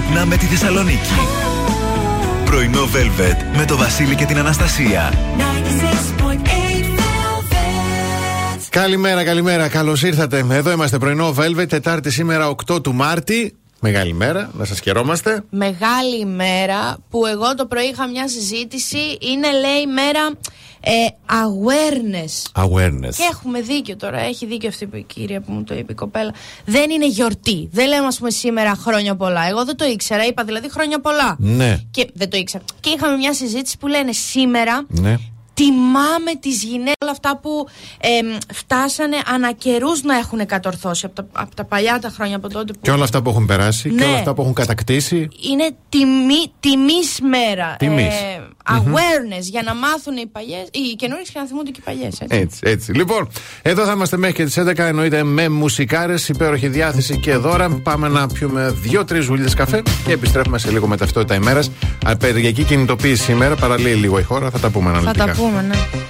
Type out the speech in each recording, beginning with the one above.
Ξυπνά με τη Θεσσαλονίκη. Πρωινό Velvet με το Βασίλη και την Αναστασία. Καλημέρα, καλημέρα. Καλώς ήρθατε. Εδώ είμαστε πρωινό Velvet, Τετάρτη σήμερα 8 του Μάρτη. Μεγάλη μέρα, να σας χαιρόμαστε. Μεγάλη ημέρα που εγώ το πρωί είχα μια συζήτηση. Είναι λέει μέρα ε, awareness. Awareness. Και έχουμε δίκιο τώρα. Έχει δίκιο αυτή η κυρία που μου το είπε η κοπέλα. Δεν είναι γιορτή. Δεν λέμε, ας πούμε, σήμερα χρόνια πολλά. Εγώ δεν το ήξερα. Είπα δηλαδή χρόνια πολλά. Ναι. Και δεν το ήξερα. Και είχαμε μια συζήτηση που λένε σήμερα Ναι. τιμάμε τις γυναίκες όλα αυτά που εμ, φτάσανε ανα καιρούς να έχουν κατορθώσει από τα, από τα παλιά τα χρόνια από τότε που Και όλα αυτά που έχουν περάσει και Ναι. όλα αυτά που έχουν κατακτήσει. είναι τιμή, τιμής μέρα Τιμής. Ε, awareness για να μάθουν οι παλιές οι καινούριες και να θυμούνται και οι παλιές έτσι. Έτσι, έτσι. Λοιπόν, εδώ θα είμαστε μέχρι και τις 11. Εννοείται με μουσικάρες, υπέροχη διάθεση και δώρα. Πάμε να πιούμε δύο-τρεις βουλιέ καφέ και επιστρέφουμε σε λίγο με ταυτότητα ημέρας. Απεργιακή κινητοποίηση σήμερα, παραλύει λίγο η χώρα. Θα τα πούμε Θα αναλυτικά. τα πούμε ναι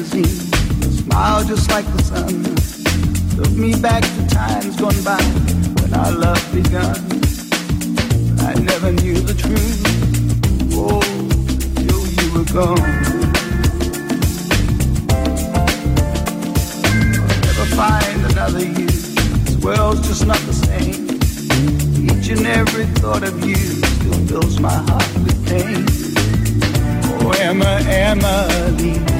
magazine. Smile just like the sun. Took me back to times gone by when our love begun. I never knew the truth. Oh, till you were gone. I'll never find another you. This world's just not the same. Each and every thought of you still fills my heart with pain. Oh, Emma, Emily.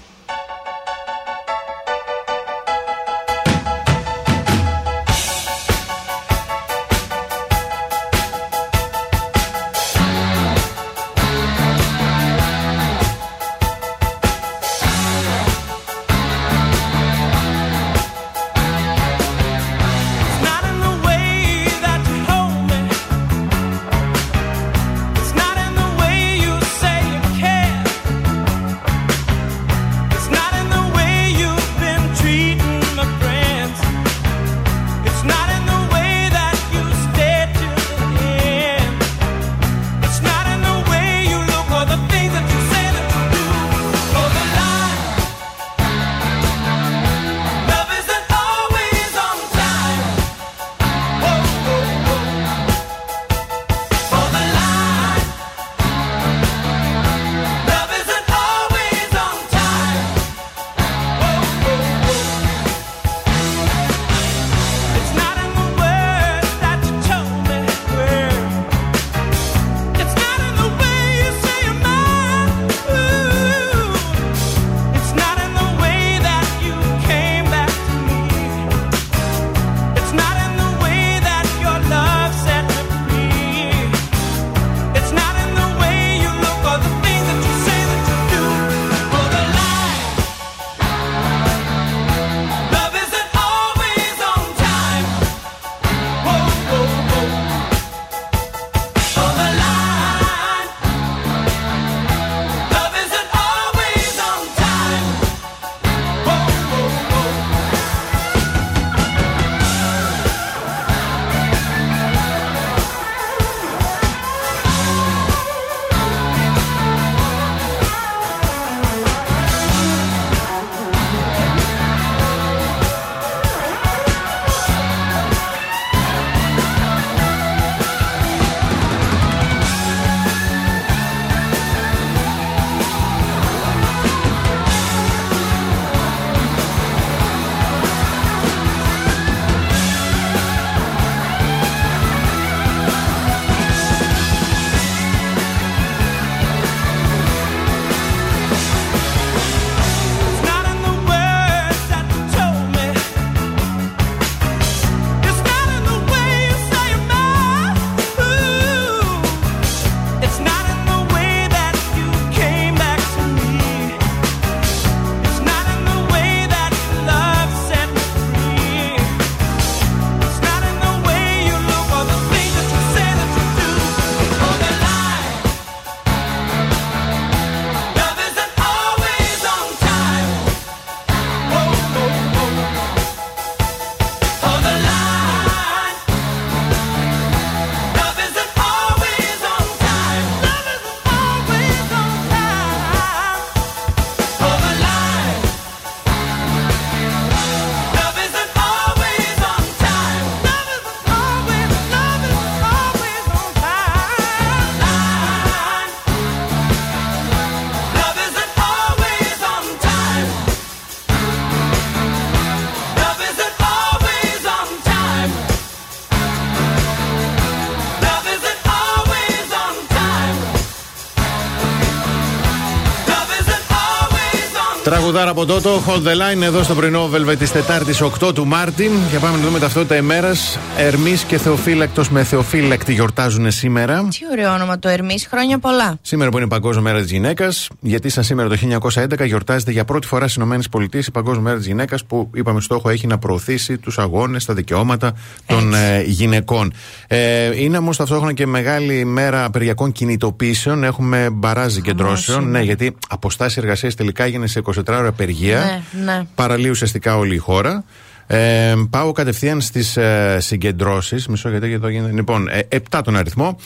Τραγουδάρα από τότε, Hold the Line εδώ στο πρωινό Velvet της Τετάρτης 8 του Μάρτιν. Και πάμε να δούμε ταυτότητα ημέρας. Ερμής και Θεοφύλακτος με Θεοφύλακτη γιορτάζουν σήμερα. Τι ωραίο όνομα το Ερμής, χρόνια πολλά. Σήμερα που είναι η Παγκόσμια Μέρα της Γυναίκας, γιατί σαν σήμερα το 1911 γιορτάζεται για πρώτη φορά στις ΗΠΑ η Παγκόσμια Μέρα της Γυναίκας, που είπαμε στόχο έχει να προωθήσει τους αγώνες, τα δικαιώματα των ε, γυναικών. Ε, είναι όμως ταυτόχρονα και μεγάλη μέρα απεργιακών κινητοποίησεων. Έχουμε μπαράζ συγκεντρώσεων. είναι. Ναι, γιατί αποστάσεις εργασίας τελικά έγινε σε 24 ώρα απεργία. Ναι, ναι. Παραλύει ουσιαστικά όλη η χώρα. Ε, πάω κατευθείαν στις ε, συγκεντρώσεις. Μισό γιατί εδώ γίνεται. Λοιπόν, ε, 7 τον αριθμό.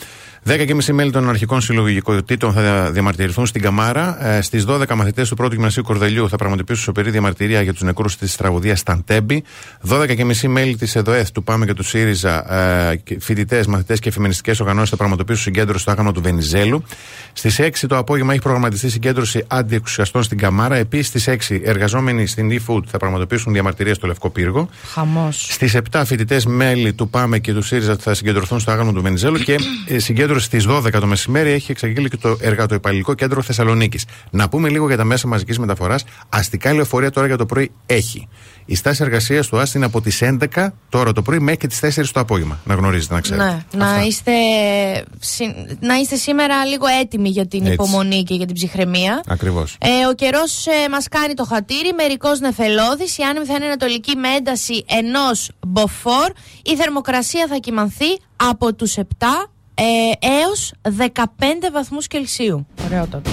10 και μισή μέλη των αρχικών συλλογικότητων θα διαμαρτυρηθούν στην Καμάρα. Ε, Στις 12 μαθητές του πρώτου γυμνασίου Κορδελιού θα πραγματοποιήσουν σοπηρή διαμαρτυρία για τους νεκρούς της τραγωδίας Σταντέμπη. 12 και μισή μέλη της ΕΔΟΕΘ, του ΠΑΜΕ και του ΣΥΡΙΖΑ, ε, φοιτητές, μαθητές και φεμινιστικές οργανώσεις θα πραγματοποιήσουν συγκέντρωση στο άγαμο του Βενιζέλου. Στις 6 το απόγευμα έχει προγραμματιστεί συγκέντρωση αντιεξουσιαστών στην Καμάρα. Επίσης στις 6 εργαζόμενοι στην eFood θα πραγματοποιήσουν διαμαρτυρία στο Λευκό Πύργο. Χαμός. Στις 7 φοιτητές μέλη του ΠΑΜΕ και του ΣΥΡΙΖΑ θα συγκεντρωθούν στο άγαμο του Βενιζέλου και η συγκέντρωση στις 12 το μεσημέρι έχει εξαγγείλει και το εργατοϊπαλληλικό κέντρο Θεσσαλονίκης. Να πούμε λίγο για τα μέσα μαζικής μεταφοράς. Αστικά λεωφορεία τώρα για το πρωί έχει. Η στάση εργασίας του ΑΣΤ είναι από τις 11 τώρα το πρωί μέχρι και τις 4 το απόγευμα. Να γνωρίζετε, να ξέρετε. Ναι, να Αυτά. είστε, συ- να είστε σήμερα λίγο έτοιμοι για την Έτσι. υπομονή και για την ψυχραιμία. Ακριβώς. Ε, ο καιρός ε, μας κάνει το χατήρι, μερικός νεφελώδης. Η άνεμη θα είναι ανατολική με ένταση ενός μποφόρ. Η θερμοκρασία θα κοιμανθεί από τους 7 ε, έως 15 βαθμούς Κελσίου. Ωραίο τότε.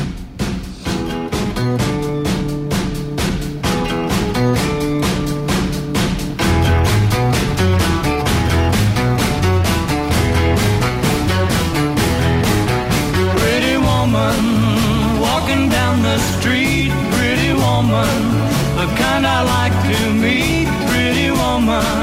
Pretty woman, walking down the street. Pretty woman, the kind I like to meet. Pretty woman,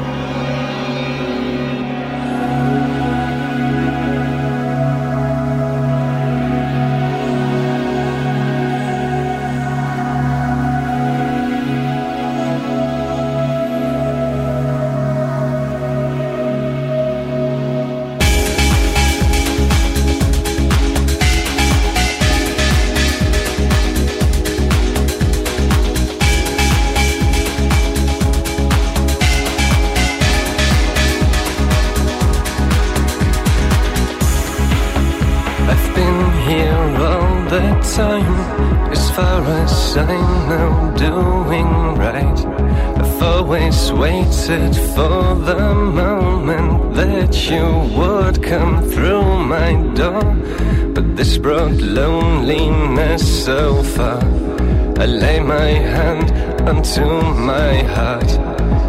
I lay my hand unto my heart.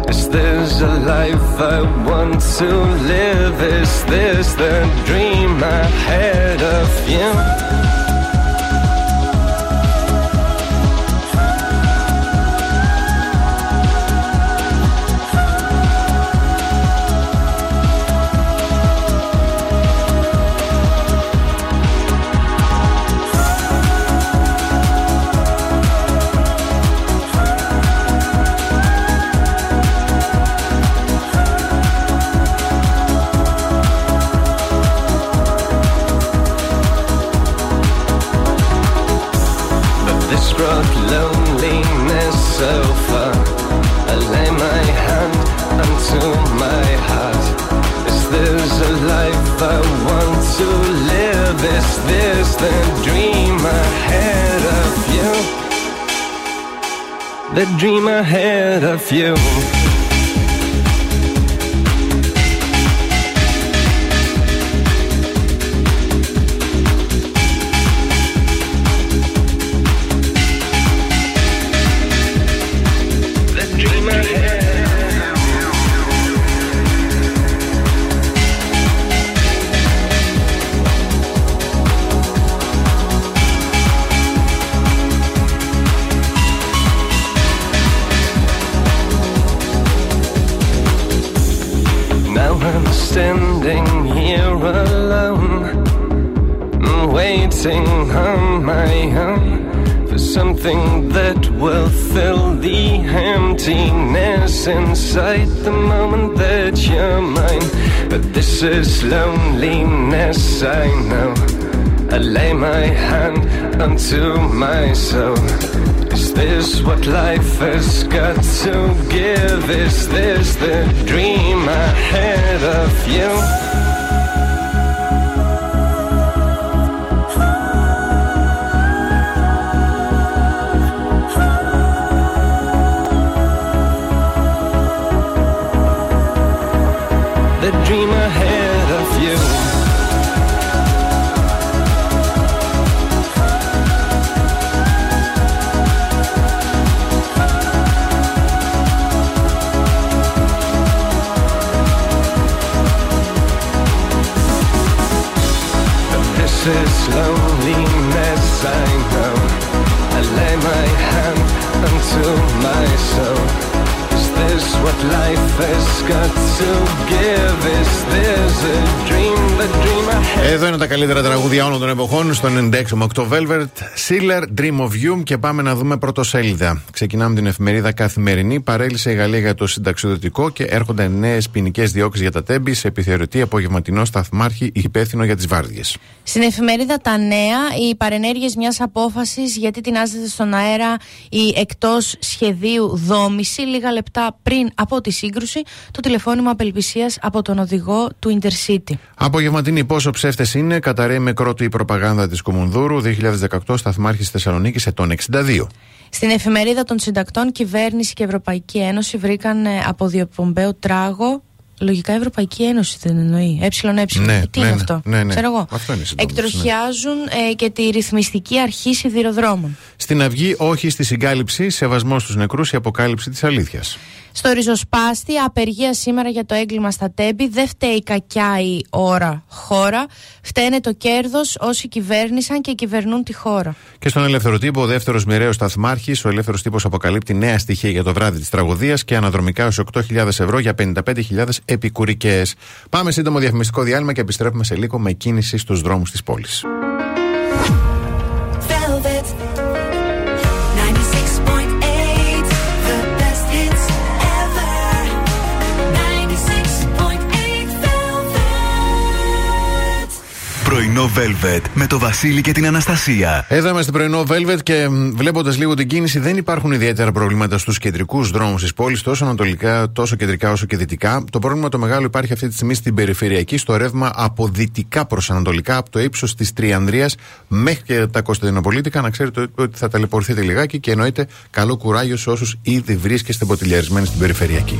Is this a life I want to live? Is this the dream I had of you? a dream I had of you. Hand onto my soul. Is this what life has got to give? Is this the dream I had of you? Τα καλύτερα τραγούδια όλων των εποχών στο 96,8 Velvet, Sealer, Dream of You και πάμε να δούμε πρωτοσέλιδα. Ξεκινάμε την εφημερίδα Καθημερινή. Παρέλυσε η Γαλλία για το συνταξιδοτικό και έρχονται νέες ποινικές διώξεις για τα τέμπη σε επιθεωρητή απογευματινό σταθμάρχη υπεύθυνο για τις βάρδιες. Στην εφημερίδα Τα Νέα, οι παρενέργειες μιας απόφασης γιατί τεινάζεται στον αέρα η εκτός σχεδίου δόμηση. Λίγα λεπτά πριν από τη σύγκρουση, το τηλεφώνημα απελπισίας από τον οδηγό του Intercity. Απογευματινή πόσο ψεύτες είναι, καταραίει με κρότου η προπαγάνδα της Κομουνδούρου 2018 σταθμάρχη Θεσσαλονίκης ετών 62. Στην εφημερίδα των συντακτών, κυβέρνηση και Ευρωπαϊκή Ένωση βρήκαν ε, από διοπομπαίο τράγο. Λογικά Ευρωπαϊκή Ένωση δεν εννοεί. Ε, ε. Ναι, Τι ναι, είναι ναι. αυτό. Ναι, ναι. Ξέρω εγώ. Αυτό είναι συντόμως, Εκτροχιάζουν ε, και τη ρυθμιστική αρχή σιδηροδρόμων. Στην Αυγή, όχι στη συγκάλυψη, σεβασμός στους νεκρούς, η αποκάλυψη της αλήθειας. Στο ριζοσπάστη, απεργία σήμερα για το έγκλημα στα τέμπη. Δεν φταίει κακιά η ώρα χώρα. Φταίνε το κέρδος όσοι κυβέρνησαν και κυβερνούν τη χώρα. Και στον ελεύθερο τύπο, ο δεύτερος μοιραίος σταθμάρχης, ο ελεύθερο τύπος αποκαλύπτει νέα στοιχεία για το βράδυ της τραγωδίας και αναδρομικά ω 8.000 ευρώ για 55.000 επικουρικές. Πάμε σύντομο διαφημιστικό διάλειμμα και επιστρέφουμε σε λίγο με κίνηση στους δρόμους της πόλης. Πρωινό Velvet με το Βασίλη και την Αναστασία. Εδώ είμαστε πρωινό Velvet και βλέποντας λίγο την κίνηση, δεν υπάρχουν ιδιαίτερα προβλήματα στους κεντρικούς δρόμους της πόλης, τόσο ανατολικά, τόσο κεντρικά όσο και δυτικά. Το πρόβλημα το μεγάλο υπάρχει αυτή τη στιγμή στην περιφερειακή, στο ρεύμα από δυτικά προς ανατολικά, από το ύψος της Τριανδρίας μέχρι και τα Κωνσταντινοπολίτικα. Να ξέρετε ότι θα ταλαιπωρηθείτε λιγάκι και εννοείται καλό κουράγιο σε όσους ήδη βρίσκεστε μποτιλιαρισμένοι στην περιφερειακή.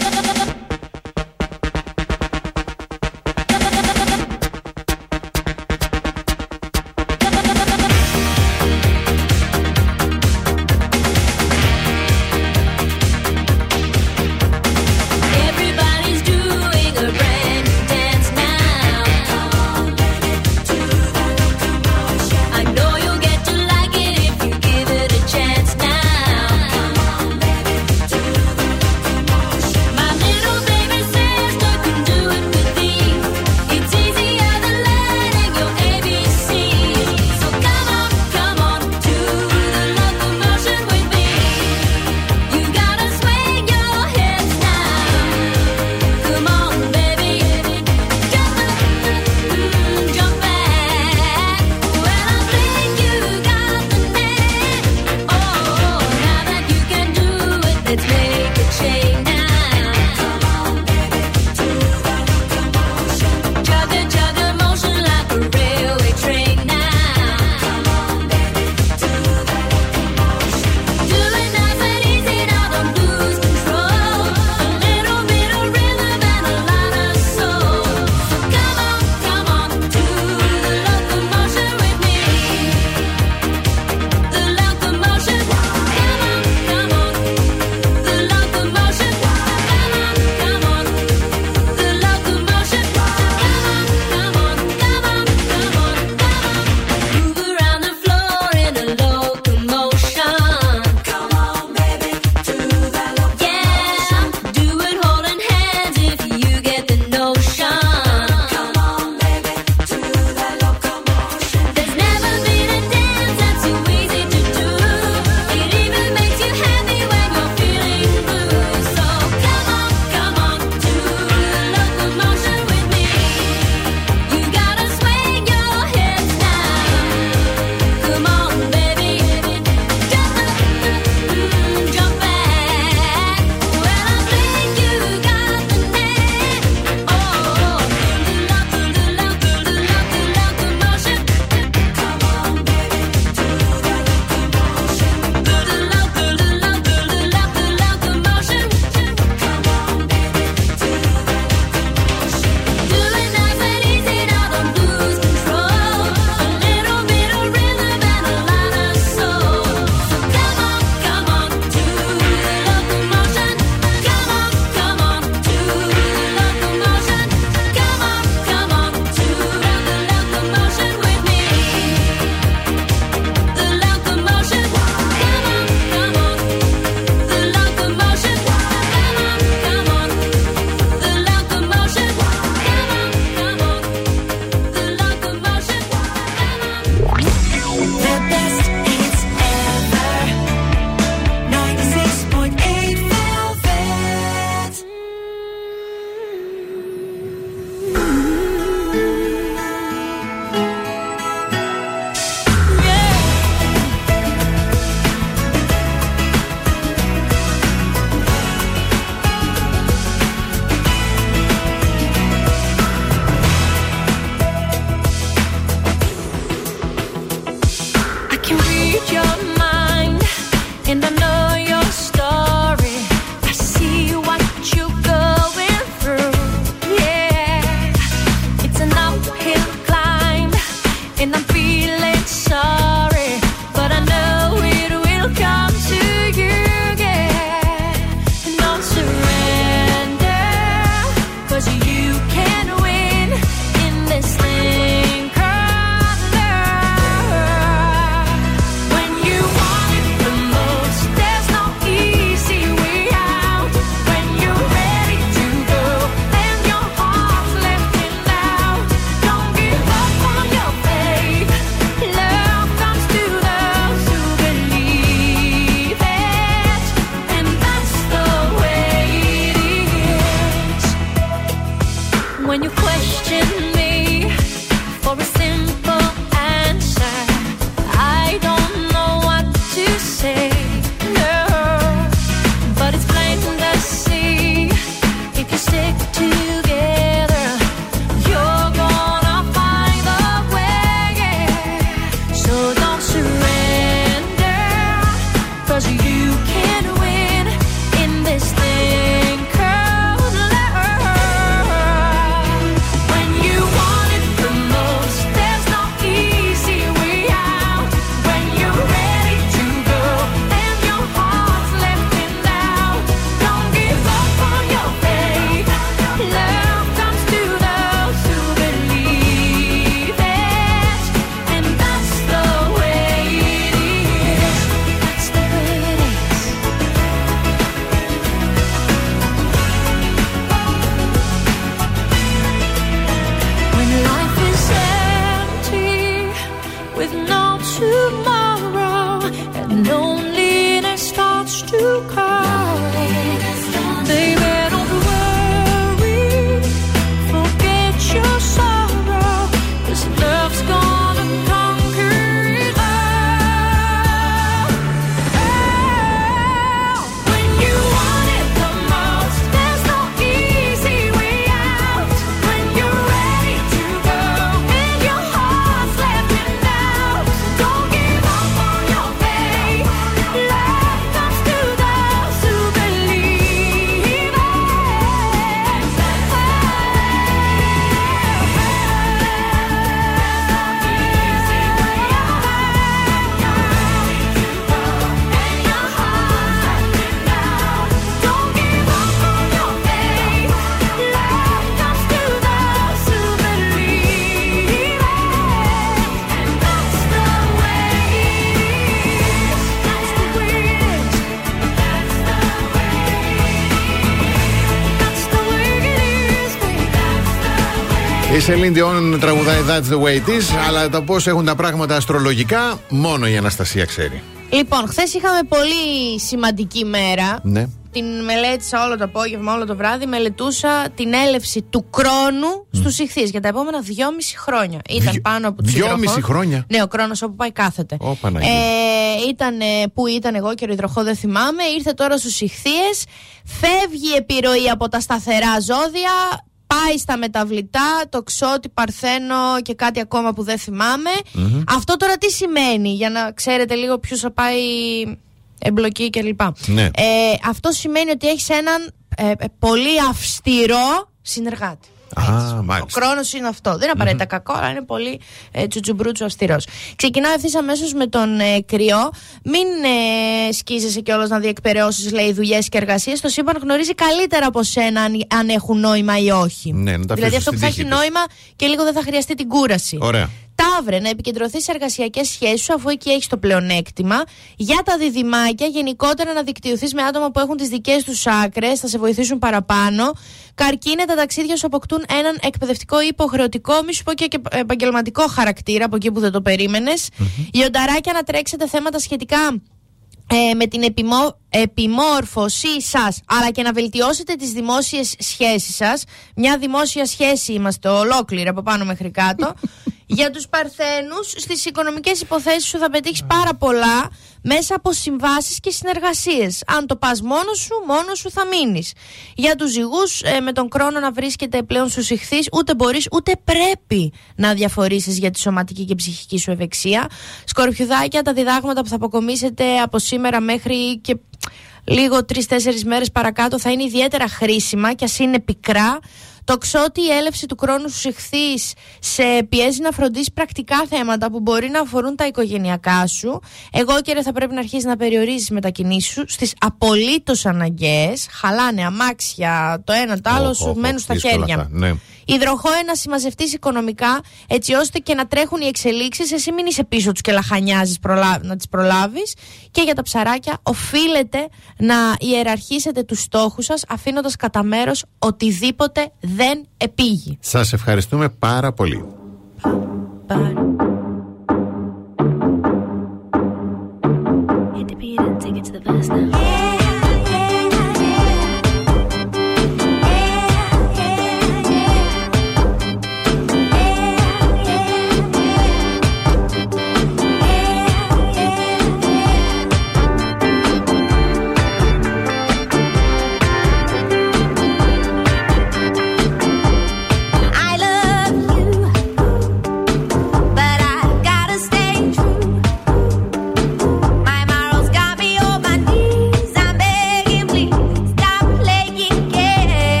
Η Celine Dion τραγουδάει That's the way it is, αλλά το πώς έχουν τα πράγματα αστρολογικά, μόνο η Αναστασία ξέρει. Λοιπόν, χθες είχαμε πολύ σημαντική μέρα. Ναι. Την μελέτησα όλο το απόγευμα, όλο το βράδυ. Μελετούσα την έλευση του χρόνου στους στους ηχθείς για τα επόμενα δυόμιση χρόνια. Ήταν Δυο- πάνω από τους δυόμιση χρόνια; Ναι, ο χρόνο όπου πάει κάθεται. Ω, Παναγία. Ε, ήταν που ήταν εγώ και ο υδροχό, δεν θυμάμαι. Ήρθε τώρα στους ηχθείες. Φεύγει η επιρροή από τα σταθερά ζώδια. Πάει στα μεταβλητά, το ξότι, παρθένο και κάτι ακόμα που δεν θυμάμαι. Αυτό τώρα τι σημαίνει, για να ξέρετε λίγο ποιος θα πάει εμπλοκή κλπ. Ναι. Ε, αυτό σημαίνει ότι έχεις έναν ε, ε, πολύ αυστηρό συνεργάτη. Α, Ο μάλιστα. χρόνος είναι αυτό. Δεν είναι απαραίτητα κακό, αλλά είναι πολύ ε, τσουτσουμπρούτσου αυστηρός. Ξεκινάω ευθύς αμέσως με τον ε, κρυό. Μην ε, σκίζεσαι κιόλας να διεκπαιρεώσει, λέει, δουλειές και εργασίες. Το σύμπαν γνωρίζει καλύτερα από σένα αν, αν έχουν νόημα ή όχι. Ναι, να τα δηλαδή αφήσεις αυτό που στην θα τύχη έχει τους. νόημα και λίγο δεν θα χρειαστεί την κούραση. Ωραία. Ταύρε, να επικεντρωθείς σε εργασιακές σχέσεις σου, αφού εκεί έχεις το πλεονέκτημα. Για τα διδυμάκια, γενικότερα να δικτυωθείς με άτομα που έχουν τις δικές τους άκρες, θα σε βοηθήσουν παραπάνω. Καρκίνε, τα ταξίδια σου αποκτούν έναν εκπαιδευτικό ή υποχρεωτικό, μη σου πω και και επαγγελματικό χαρακτήρα από εκεί που δεν το περίμενες. Λιονταράκια, να τρέξετε θέματα σχετικά ε, με την επιμο, επιμόρφωσή σας αλλά και να βελτιώσετε τις δημόσιες σχέσεις σας μια δημόσια σχέση είμαστε ολόκληρη από πάνω μέχρι κάτω για τους παρθένους στις οικονομικές υποθέσεις σου θα πετύχεις πάρα πολλά μέσα από συμβάσεις και συνεργασίες. Αν το πας μόνος σου μόνος σου θα μείνεις. Για τους ζυγούς ε, με τον χρόνο να βρίσκεται πλέον στους ηχθείς ούτε μπορείς ούτε πρέπει να διαφορήσεις για τη σωματική και ψυχική σου ευεξία. Σκορπιουδάκια τα διδάγματα που θα αποκομίσετε από σήμερα μέχρι και λίγο τρει-τέσσερι μέρες παρακάτω θα είναι ιδιαίτερα χρήσιμα και ας είναι πικρά. Το ξότι η έλευση του χρόνου σου συχθεί σε πιέζει να φροντίσει πρακτικά θέματα που μπορεί να αφορούν τα οικογενειακά σου. Εγώ και θα πρέπει να αρχίσεις να περιορίζεις μετακινήσεις σου στις απολύτως αναγκαίες. Χαλάνε αμάξια, το ένα το άλλο, σου μένουν στα χέρια. Ναι. Υδροχώ να συμμαζευτεί οικονομικά, έτσι ώστε και να τρέχουν οι εξελίξεις. Εσύ μην είσαι πίσω τους και λαχανιάζεις να τις προλάβεις. Και για τα ψαράκια, οφείλετε να ιεραρχήσετε τους στόχους σας, αφήνοντας κατά μέρος οτιδήποτε δεν επήγει. Σας ευχαριστούμε πάρα πολύ.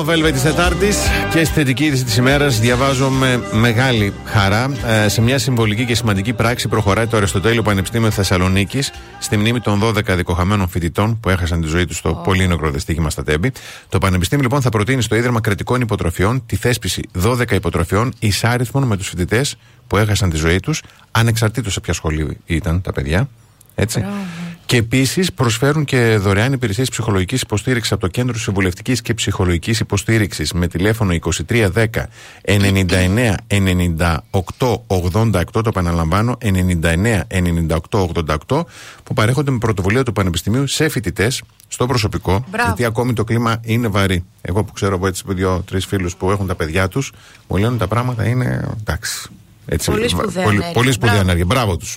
Εδώ στο πρωινό Velvet της Τετάρτης και στη θετική είδηση της ημέρας διαβάζω με μεγάλη χαρά. ε, σε μια συμβολική και σημαντική πράξη προχωράει το Αριστοτέλειο Πανεπιστήμιο Θεσσαλονίκης στη μνήμη των 12 δικοχαμένων φοιτητών που έχασαν τη ζωή τους στο πολύ νεκροδεστήγημα στα Τέμπη. Το Πανεπιστήμιο λοιπόν θα προτείνει στο Ίδρυμα Κρατικών Υποτροφιών τη θέσπιση 12 υποτροφιών εισάριθμων με τους φοιτητές που έχασαν τη ζωή τους, ανεξαρτήτως σε ποια σχολή ήταν τα παιδιά. Έτσι. Και επίσης προσφέρουν και δωρεάν υπηρεσίες ψυχολογικής υποστήριξης από το Κέντρο Συμβουλευτικής και Ψυχολογικής Υποστήριξης με τηλέφωνο 2310 99 98 88. Το επαναλαμβάνω, 99 98 88, που παρέχονται με πρωτοβουλία του Πανεπιστημίου σε φοιτητές, στο προσωπικό. Μπράβο. Γιατί ακόμη το κλίμα είναι βαρύ. Εγώ που ξέρω από έτσι δύο-τρεις φίλους που έχουν τα παιδιά τους, μου λένε τα πράγματα είναι εντάξει. Έτσι, Πολύ σπουδαία πολύ, ενέργεια. πολύ σπουδαία Μπράβο. ενέργεια. Μπράβο τους.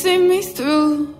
see me through.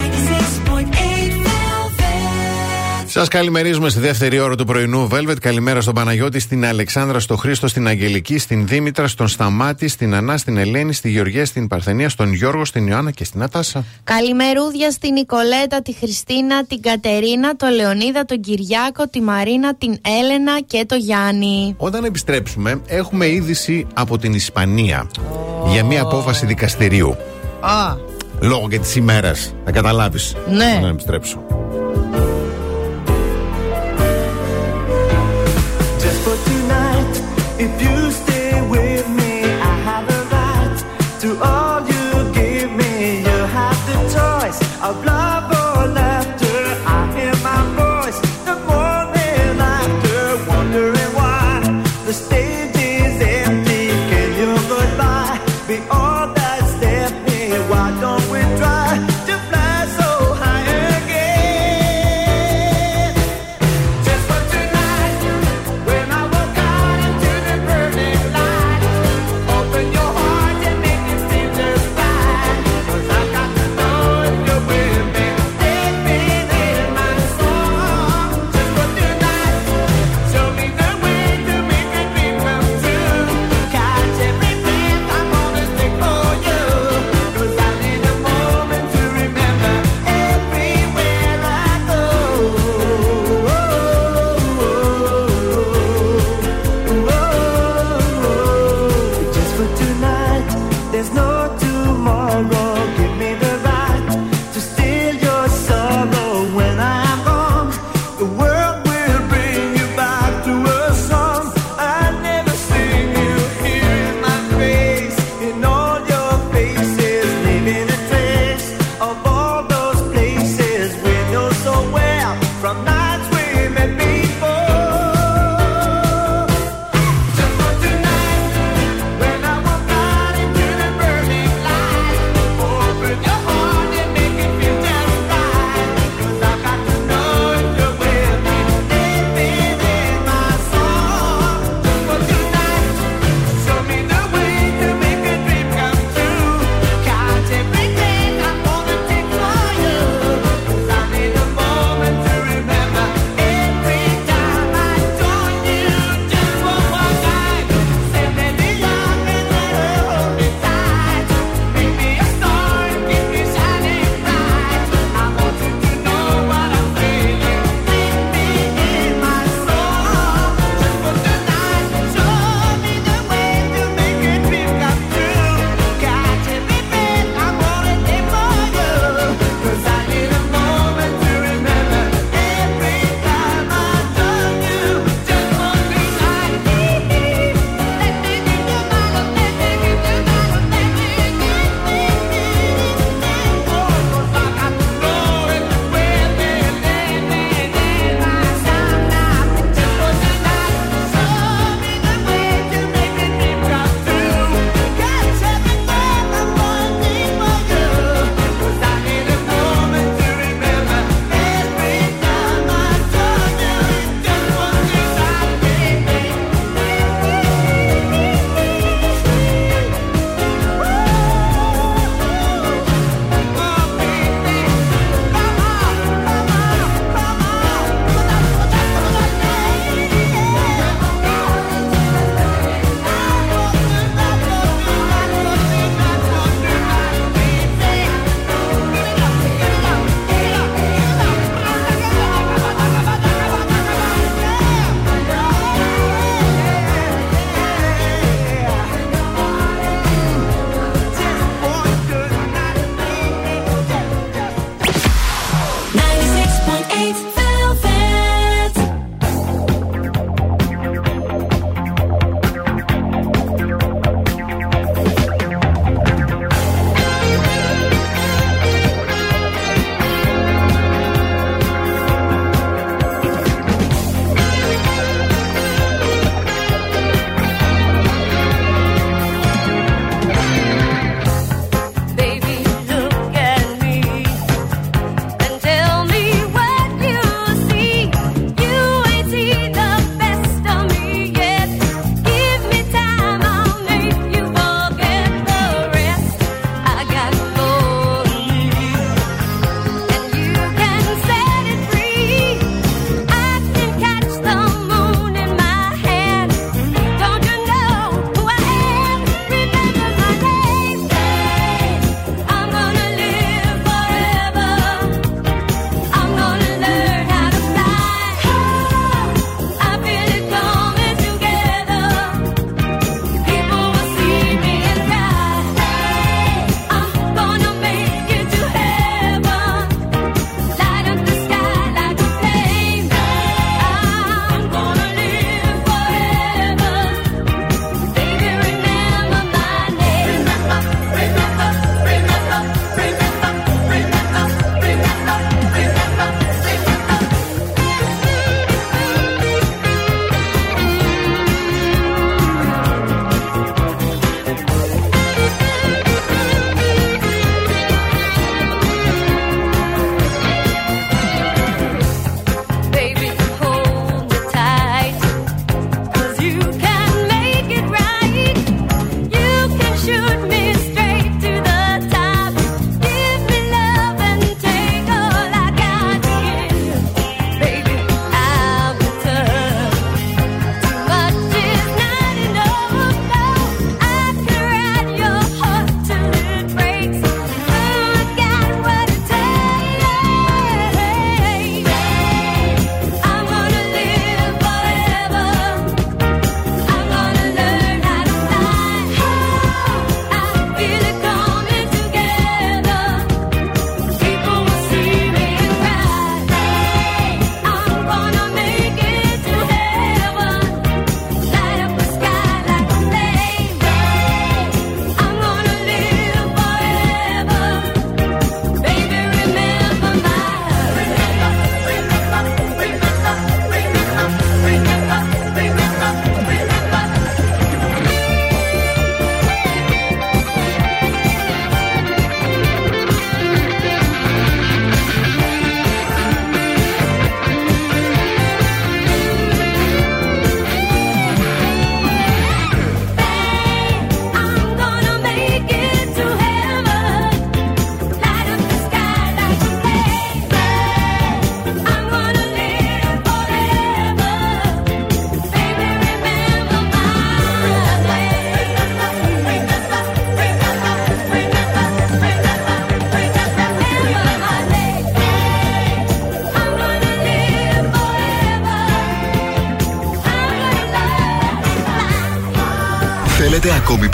Σας καλημερίζουμε στη δεύτερη ώρα του πρωινού Velvet. Καλημέρα στον Παναγιώτη, στην Αλεξάνδρα, στον Χρήστο, στην Αγγελική, στην Δήμητρα, στον Σταμάτη, στην Ανά, στην Ελένη, στη Γεωργία, στην Παρθενία, στον Γιώργο, στην Ιωάννα και στην Νατάσα. Καλημερούδια στην Νικολέτα, τη Χριστίνα, την Κατερίνα, τον Λεωνίδα, τον Κυριάκο, τη Μαρίνα, την Έλενα και το Γιάννη. Όταν επιστρέψουμε, έχουμε είδηση από την Ισπανία για μια απόφαση δικαστηρίου. Α, Λόγω και της ημέρας. Θα καταλάβεις. Ναι. Όταν επιστρέψω. If you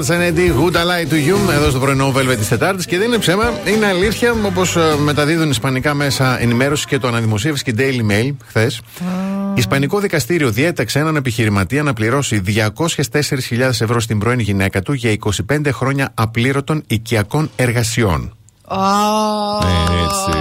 Yeah. Charles Kennedy, Good Ally to You, εδώ στο πρωινό Velvet της Τετάρτης. Και δεν είναι ψέμα, είναι αλήθεια, όπως μεταδίδουν ισπανικά μέσα ενημέρωση και το αναδημοσίευσε και η Daily Mail χθες. Ισπανικό δικαστήριο διέταξε έναν επιχειρηματία να πληρώσει 204.000 ευρώ στην πρώην γυναίκα του για 25 χρόνια απλήρωτων οικιακών εργασιών. Ε, έτσι.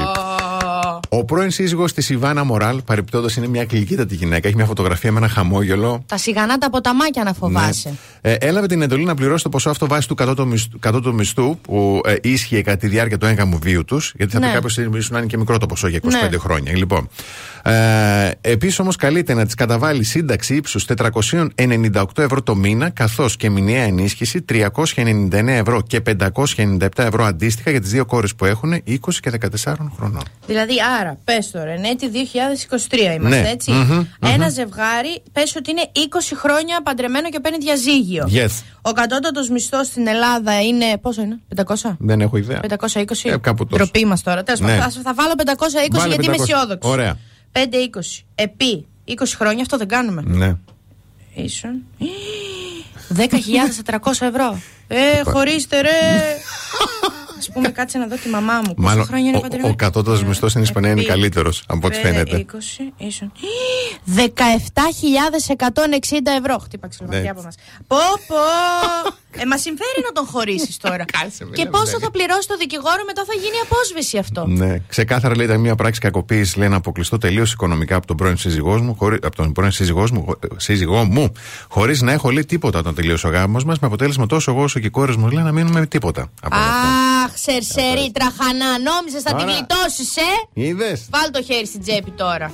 Ο πρώην σύζυγος της Ιβάνα Μοράλ, παρεπιπτόντω είναι μια γλυκύτατη γυναίκα, έχει μια φωτογραφία με ένα χαμόγελο. Τα σιγανά τα ποταμάκια να φοβάσαι. Ναι. Ε, έλαβε την εντολή να πληρώσει το ποσό αυτό βάσει του κατώτατου μισθού, κατώτατου μισθού που ε, ίσχυε κατά τη διάρκεια του έγκαμου βίου τους. Γιατί θα Ναι. πει κάποιο ίσω να είναι και μικρό το ποσό για 25 Ναι. χρόνια. Λοιπόν. Ε, Επίσης όμως καλείται να της καταβάλει σύνταξη ύψους 498 ευρώ το μήνα, καθώς και μηνιαία ενίσχυση 399 ευρώ και 597 ευρώ αντίστοιχα για τις δύο κόρες που έχουν 20 και 14 χρονών. Δηλαδή, άρα, πες τώρα, εν έτη 2023 είμαστε, Ναι. έτσι. Μμμ, Ένα ζευγάρι, πες ότι είναι 20 χρόνια παντρεμένο και παίρνει διαζύγιο. Yes. Ο κατώτατος μισθός στην Ελλάδα είναι. Πόσο είναι, 500? Δεν έχω ιδέα. 520. Ε, κάπου τόσο. Ντροπή μας τώρα. Τέλος Ναι. πάντων, θα, θα βάλω 520 Βάλε γιατί είμαι 500. αισιόδοξη. Ωραία. 5-20. Επί 20 χρόνια αυτό δεν κάνουμε. Ναι. Ίσον. 10.400 ευρώ. Ε, χωρίστε ρε. Α πούμε, κάτσε να δω τη μαμά μου. Μάλλον χρόνια ο, ο, ο κατώτατος μισθός στην Ισπανία είναι καλύτερος από ό,τι φαίνεται. 20, ίσον. 17.160 ευρώ. Χτύπα ξυλοκοπιά ναι. από μας. Πω, πω. ε, μα συμφέρει να τον χωρίσεις τώρα. και πόσο θα πληρώσει το δικηγόρο μετά θα γίνει απόσβεση αυτό. Ναι, ξεκάθαρα λέει ήταν μια πράξη κακοποίησης. Λέει να αποκλειστώ τελείως οικονομικά από τον πρώην σύζυγός μου, χωρί, από τον πρώην σύζυγός μου, σύζυγό μου χωρίς να έχω λέει τίποτα όταν τελείωσε ο γάμος μας. Με αποτέλεσμα τόσο εγώ όσο και οι κόρε μου λέει να μείνουμε τίποτα. Από Α, αυτό. Αχ, σερσερή, ε, ε, ε. τραχανά. Νόμιζες θα τη γλιτώσεις, ε! Είδες. Βάλ το χέρι στην τσέπη τώρα.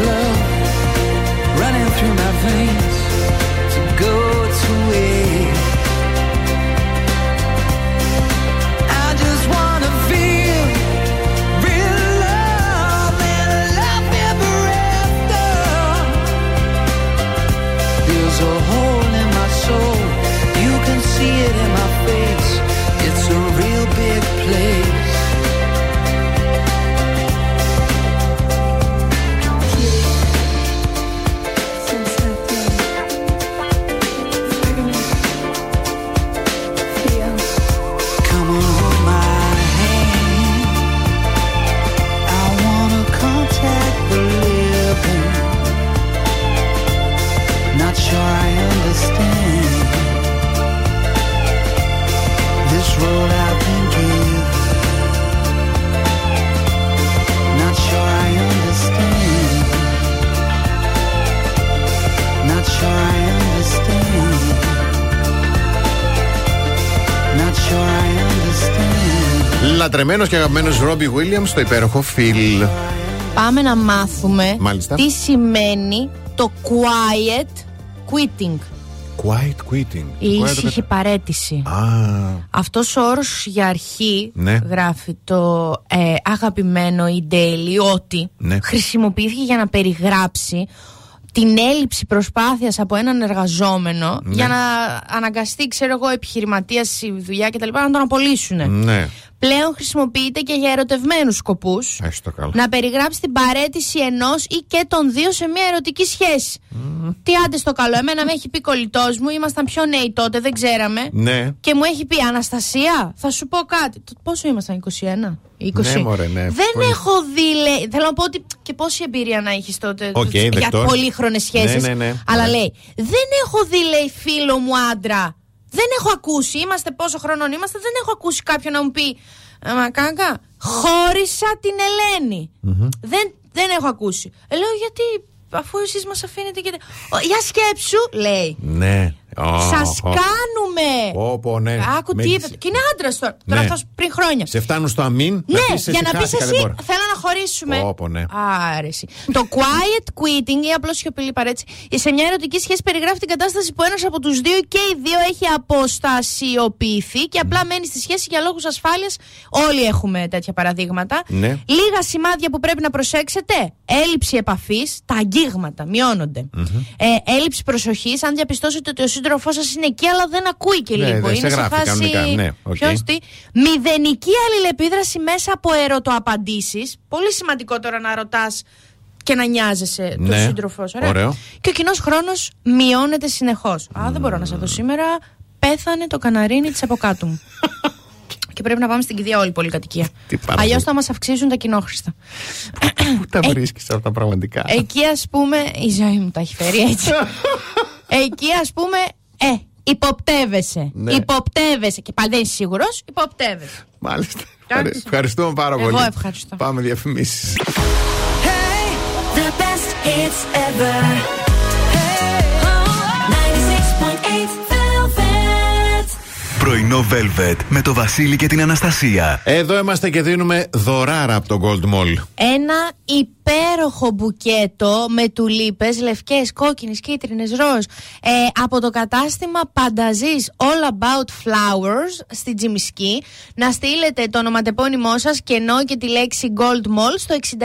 Love running through my veins Λατρεμένο και αγαπημένος Ρόμπι Βίλιαμς στο υπέροχο Φιλ. Πάμε να μάθουμε Μάλιστα. τι σημαίνει το quiet quitting. Quiet quitting. Η Quiet ήσυχη παρέτηση. Α, Αυτός ο όρος για αρχή Ναι. γράφει το ε, αγαπημένο η Daily ότι Ναι. χρησιμοποιήθηκε για να περιγράψει την έλλειψη προσπάθειας από έναν εργαζόμενο Ναι. για να αναγκαστεί, ξέρω εγώ, επιχειρηματίας στη δουλειά κτλ. να τον απολύσουν. ναι. Πλέον χρησιμοποιείται και για ερωτευμένους σκοπούς. Έχει το καλό. Να περιγράψει την παρέτηση ενός ή και των δύο σε μια ερωτική σχέση. Τι άντε στο καλό. Εμένα με έχει πει κολλητός μου, ήμασταν πιο νέοι τότε, δεν ξέραμε. Ναι. Και μου έχει πει Αναστασία, θα σου πω κάτι. Το- Πόσο ήμασταν, 21, 20. Ναι, μωρέ, ναι. Δεν Πολύ. έχω δει, λέει. Θέλω να πω ότι και πόση εμπειρία να έχεις τότε Οκ, για δεκτός. πολύχρονες σχέσεις. Ναι, ναι, ναι. Αλλά Ναι. λέει, δεν έχω δει, λέει, φίλο μου άντρα. Δεν έχω ακούσει. Είμαστε πόσο χρονών είμαστε, δεν έχω ακούσει κάποιον να μου πει. «Ε, Μακάκα, χώρισα την ελενη Δεν, δεν έχω ακούσει. Ε, λέω γιατί, αφού εσείς μας αφήνετε και. «Ω, Για σκέψου, λέει. Ναι. Σας κάνουμε. Όπω, ναι. Άκου Με τι έχεις- είπε. Και είναι άντρας τώρα. Τώρα Ναι. αυτός πριν χρόνια. Σε φτάνουν στο αμήν. Ναι, πεις για να πεις χάθηκα, εσύ, δεν μπορώ. θέλω να χωρίσουμε. Πω, πω, ναι. Άρεση. το quiet quitting ή απλώς σιωπηλή παρέτηση. Σε μια ερωτική σχέση περιγράφει την κατάσταση που ένας από τους δύο ή και οι δύο έχει αποστασιοποιηθεί και απλά μένει στη σχέση για λόγους ασφάλειας. Όλοι έχουμε τέτοια παραδείγματα. Ναι. Λίγα σημάδια που πρέπει να προσέξετε. Έλλειψη επαφής, τα αγγίγματα μειώνονται. Ε, έλλειψη προσοχής, αν διαπιστώσετε ότι ο σύντροφός σας είναι εκεί, αλλά δεν ακούει και Ναι, λίγο. δεν σε είναι γράφει φάση. κανονικά, ναι, οκ. Ποιος τι. Μηδενική αλληλεπίδραση μέσα από ερωτοαπαντήσεις. Πολύ σημαντικό τώρα να ρωτάς και να νοιάζεσαι τον Ναι, σύντροφό σου. ωραίο. Και ο κοινός χρόνος μειώνεται συνεχώς. Α, δεν μπορώ να σε δω σήμερα. Πέθανε το καναρίνι της από κάτω μου. και πρέπει να πάμε στην κηδεία όλη η πολυκατοικία. Τι πάρα Αλλιώς πολύ. θα μας αυξήσουν τα κοινόχρηστα. Πού τα Ε, βρίσκεις αυτά πραγματικά; Εκεί ας πούμε. Η ζωή μου τα έχει φέρει έτσι. Εκεί ας πούμε. Ε, υποπτεύεσαι. Ναι. Υποπτεύεσαι. Και πάλι δεν είσαι σίγουρος, υποπτεύεσαι. Μάλιστα. Εντάξει. Ευχαριστούμε πάρα Εγώ πολύ. ευχαριστώ. Πάμε διαφημίσεις. The best hits ever. Πρωινό Velvet με το Βασίλη και την Αναστασία. Εδώ είμαστε και δίνουμε δωράρα από το Gold Mall. Ένα υπέροχο μπουκέτο με τουλίπες, λευκές, κόκκινες, κίτρινες, ροζ ε, από το κατάστημα Πανταζής All About Flowers στη Τζιμισκή να στείλετε το ονοματεπώνυμό σας και ενώ και τη λέξη Gold Mall στο 694384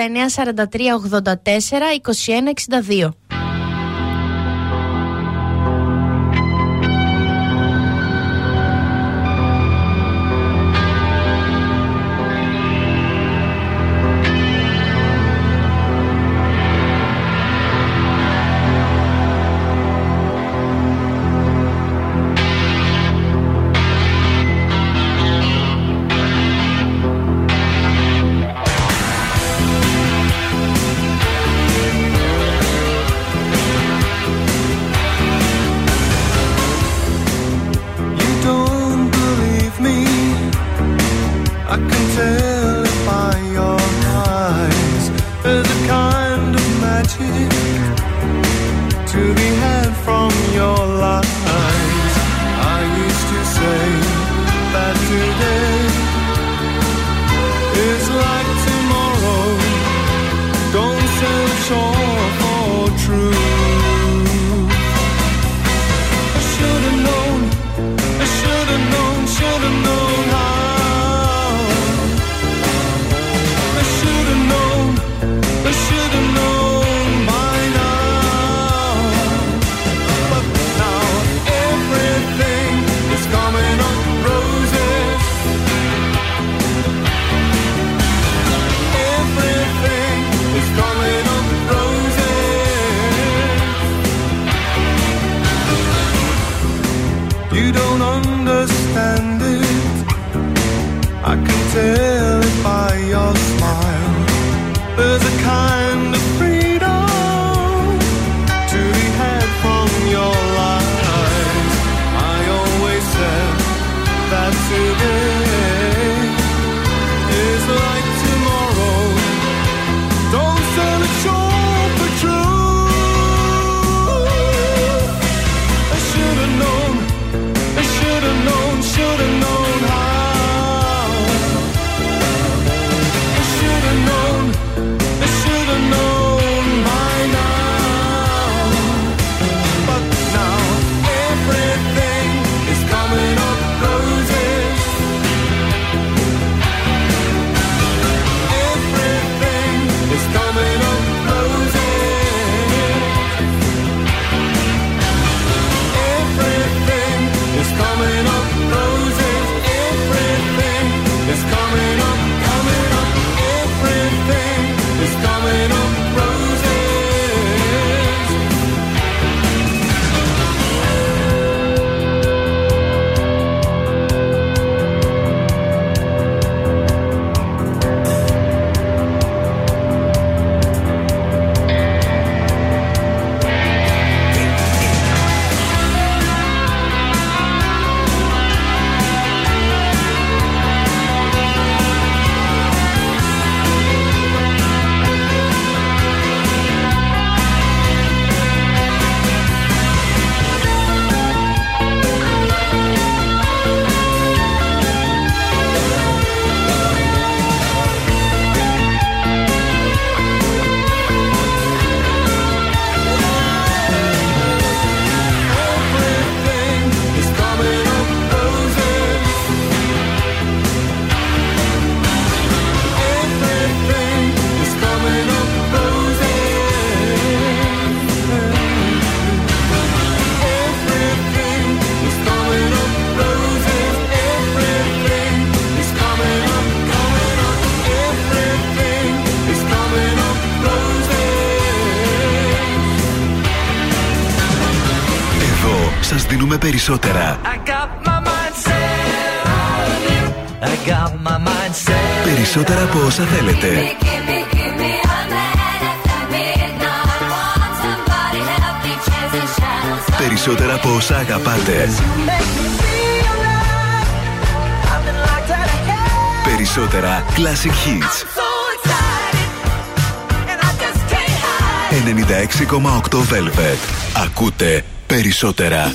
Velvet. Ακούτε περισσότερα.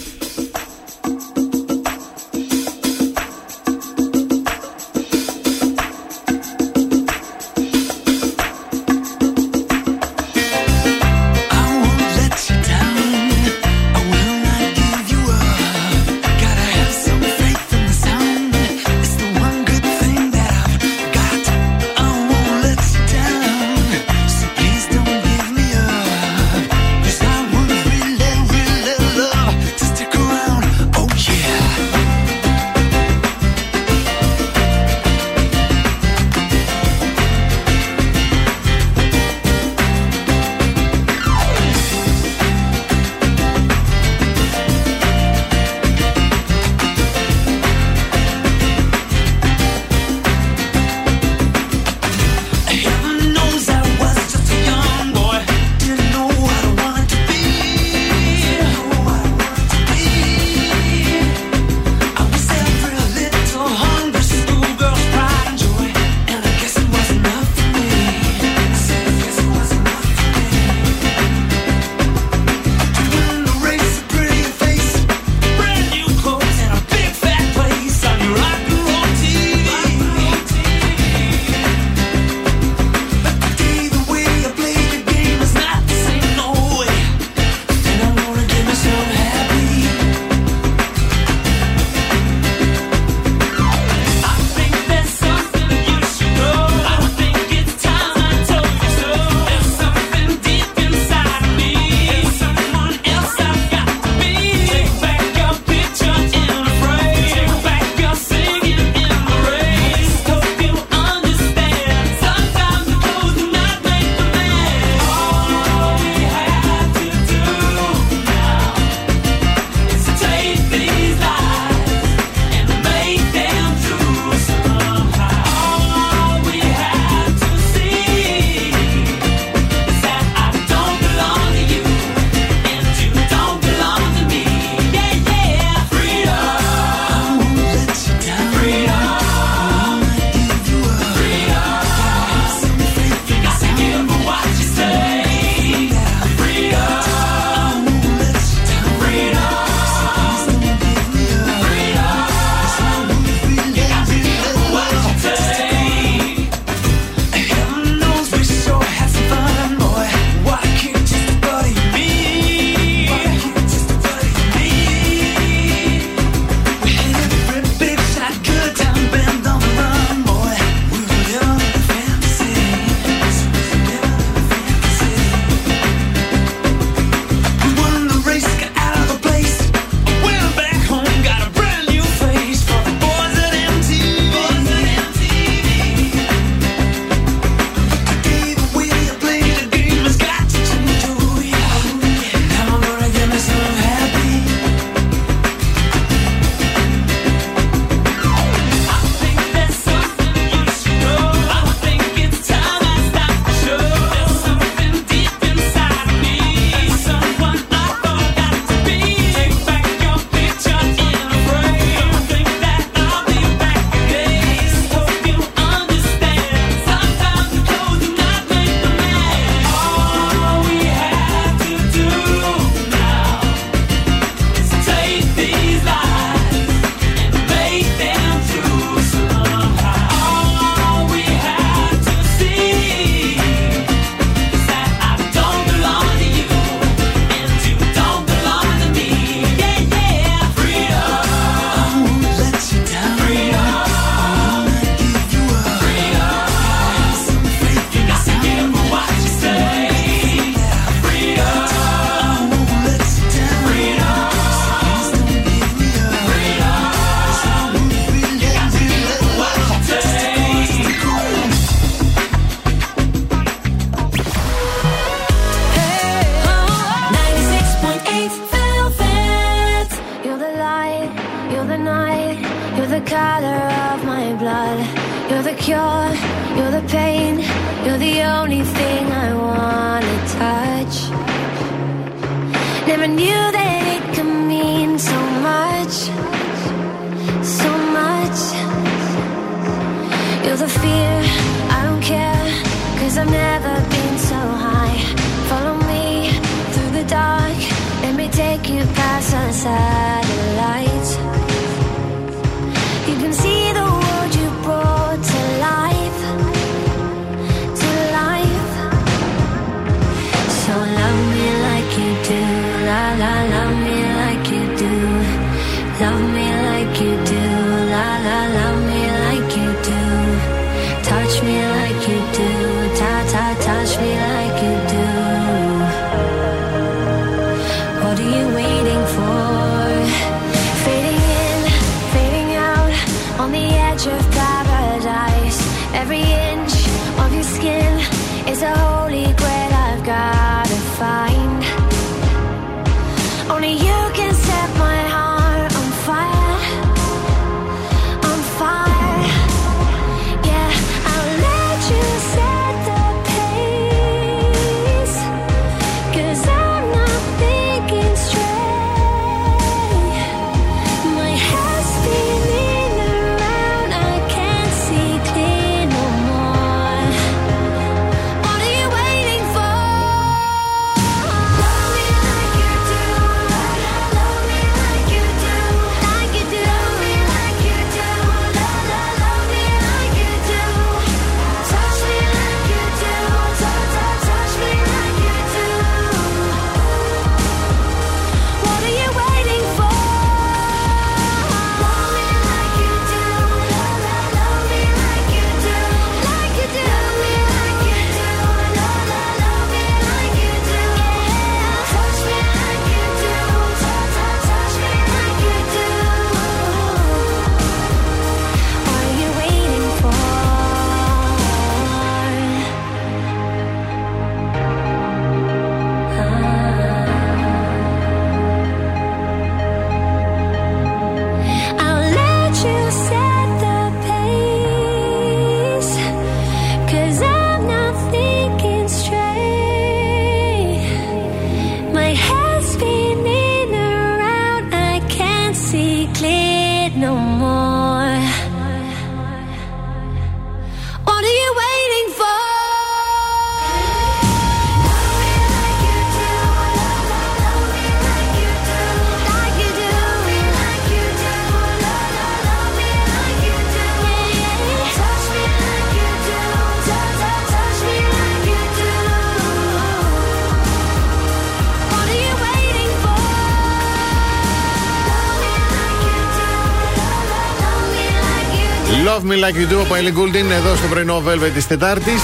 Like you do, ο Παϊλή Γκούλτιν εδώ στο πρωινό Velvet της Τετάρτης.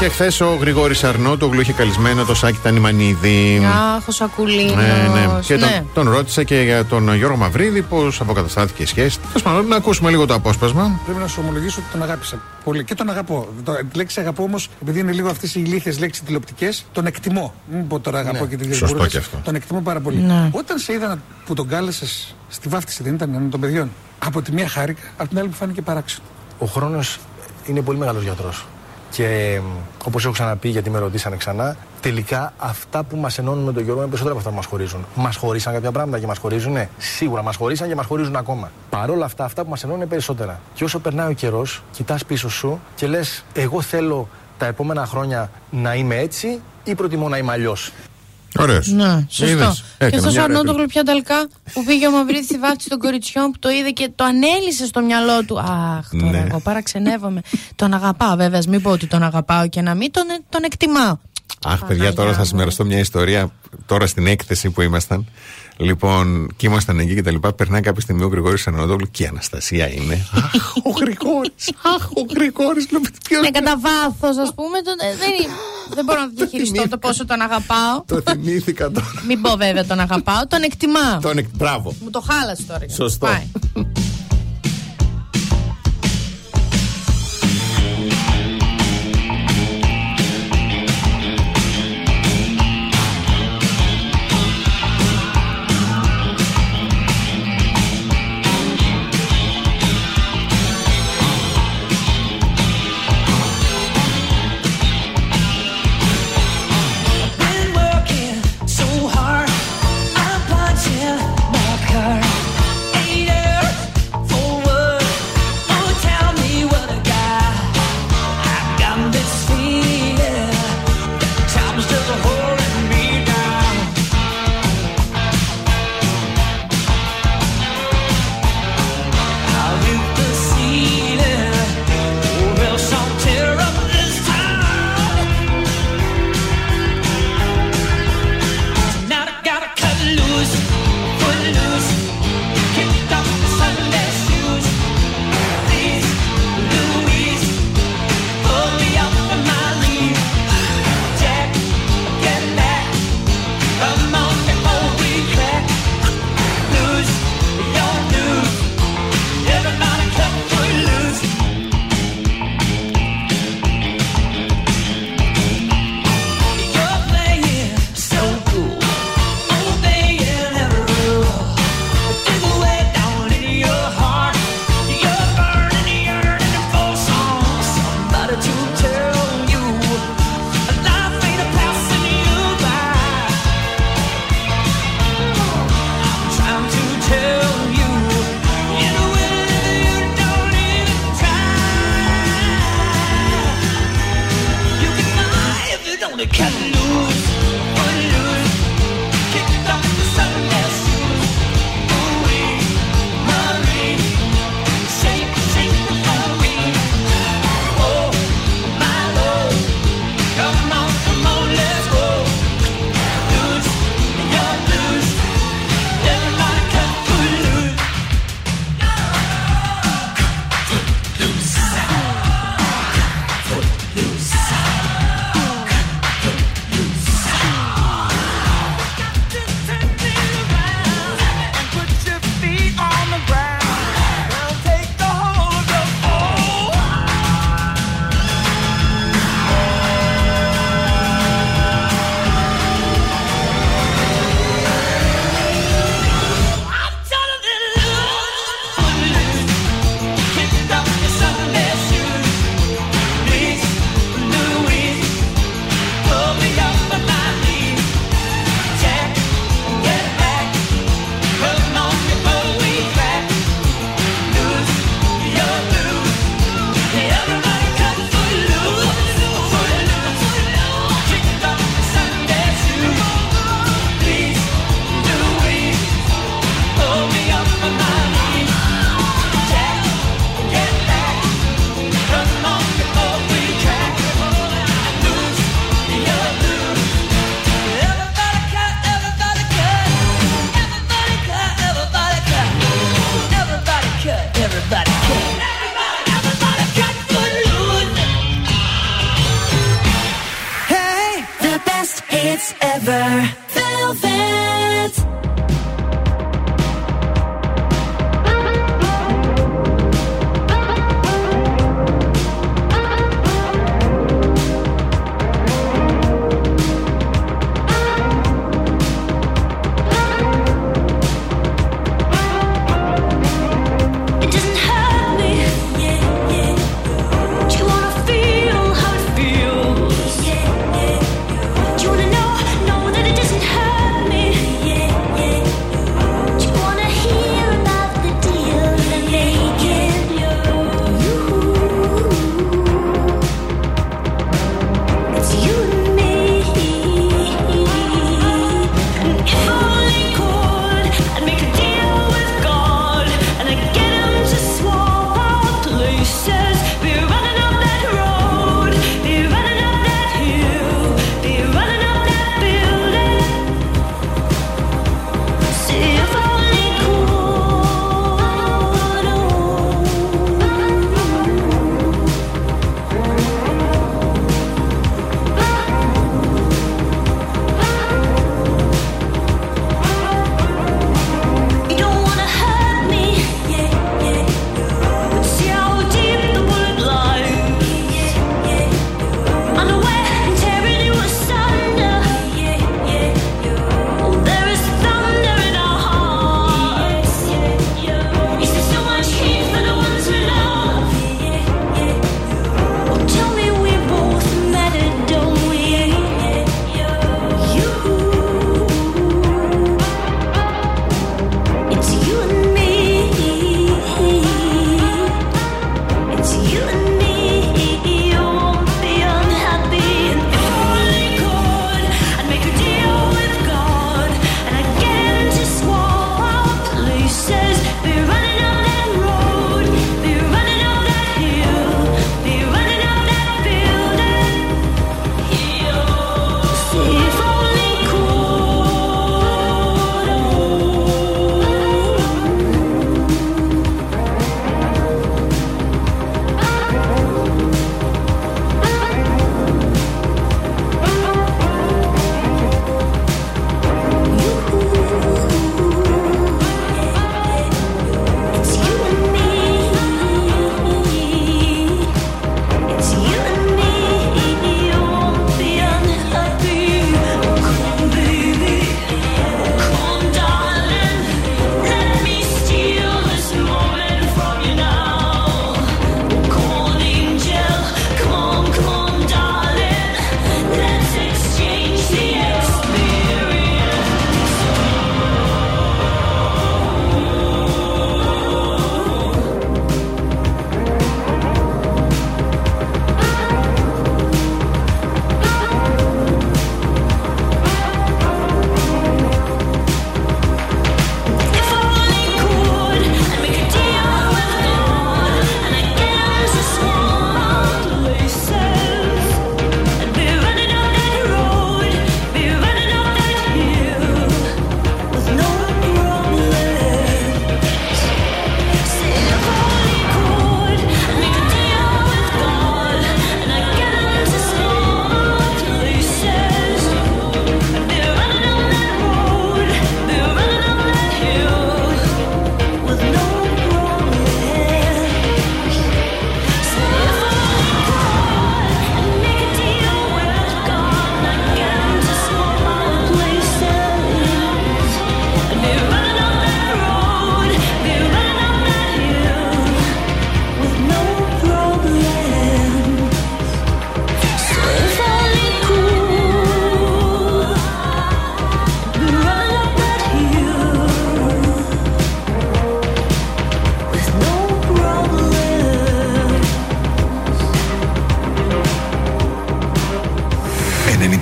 Και χθες ο Γρηγόρης Αρνό, το γλου είχε καλεσμένο το Σάκη Τανιμανίδη. Αχ, ο Σακουλίνος. Ναι, ναι. Και Ναι. τον, τον ρώτησα και για τον Γιώργο Μαυρίδη πώς αποκαταστάθηκε η σχέση. Τέλος πάντων, να ακούσουμε λίγο το απόσπασμα. Πρέπει να σου ομολογήσω ότι τον αγάπησα πολύ και τον αγαπώ. Το, τη λέξη αγαπώ όμως, επειδή είναι λίγο αυτές οι ηλίθιες λέξεις τηλεοπτικές, τον εκτιμώ. Μην πω τώρα αγαπώ και τη Ναι. Σωστό διασπορά. και αυτό. Τον εκτιμώ πάρα πολύ. Ναι. Όταν σε είδα να- που τον κάλεσες στη βάφτιση, δεν ήταν έναν των παιδιών. Από τη μία χάρηκα, από την άλλη μου φάνηκε παράξενο. Ο χρόνος είναι πολύ μεγάλος γιατρός. Και όπως έχω ξαναπεί, γιατί με ρωτήσανε ξανά, τελικά αυτά που μας ενώνουν με τον Γιώργο είναι περισσότερα από αυτά που μας χωρίζουν. Μας χωρίσαν κάποια πράγματα και μας χωρίζουν, ναι. Σίγουρα μας χωρίσαν και μας χωρίζουν ακόμα. Παρ' όλα αυτά, αυτά που μας ενώνουν είναι περισσότερα. Και όσο περνάει ο καιρός, κοιτάς πίσω σου και λες, εγώ θέλω τα επόμενα χρόνια να είμαι έτσι ή προτιμώ να είμαι αλλιώς. Ωραίος. Ναι, σωστό. και αυτό ο Αρνόντογλου πια ταλκά που πήγε ο Μαυρίδης στη βάφτιση των κοριτσιών που το είδε και το ανέλησε στο μυαλό του. Αχ, τώρα Ναι. εγώ παραξενεύομαι. τον αγαπάω, βέβαια. Μην πω ότι τον αγαπάω και να μην τον, τον εκτιμάω. Αχ, παιδιά, τώρα θα σας μοιραστώ μια ιστορία. Τώρα στην έκθεση που ήμασταν. Λοιπόν, και ήμασταν εκεί και τα λοιπά. Περνάει κάποια στιγμή ο Γρηγόρης Αναδόγλου και η Αναστασία είναι. Αχ, ο Γρηγόρης. Αχ, ο Γρηγόρης. Ποιος Ναι, κατά βάθος, ας πούμε. Τον, ε, δεν, είναι- δεν μπορώ να διαχειριστώ το πόσο τον αγαπάω. Το θυμήθηκα τώρα. Μην πω βέβαια τον αγαπάω, τον εκτιμάω. Τον εκ- Μπράβο. Μου το χάλασε τώρα. Σωστό.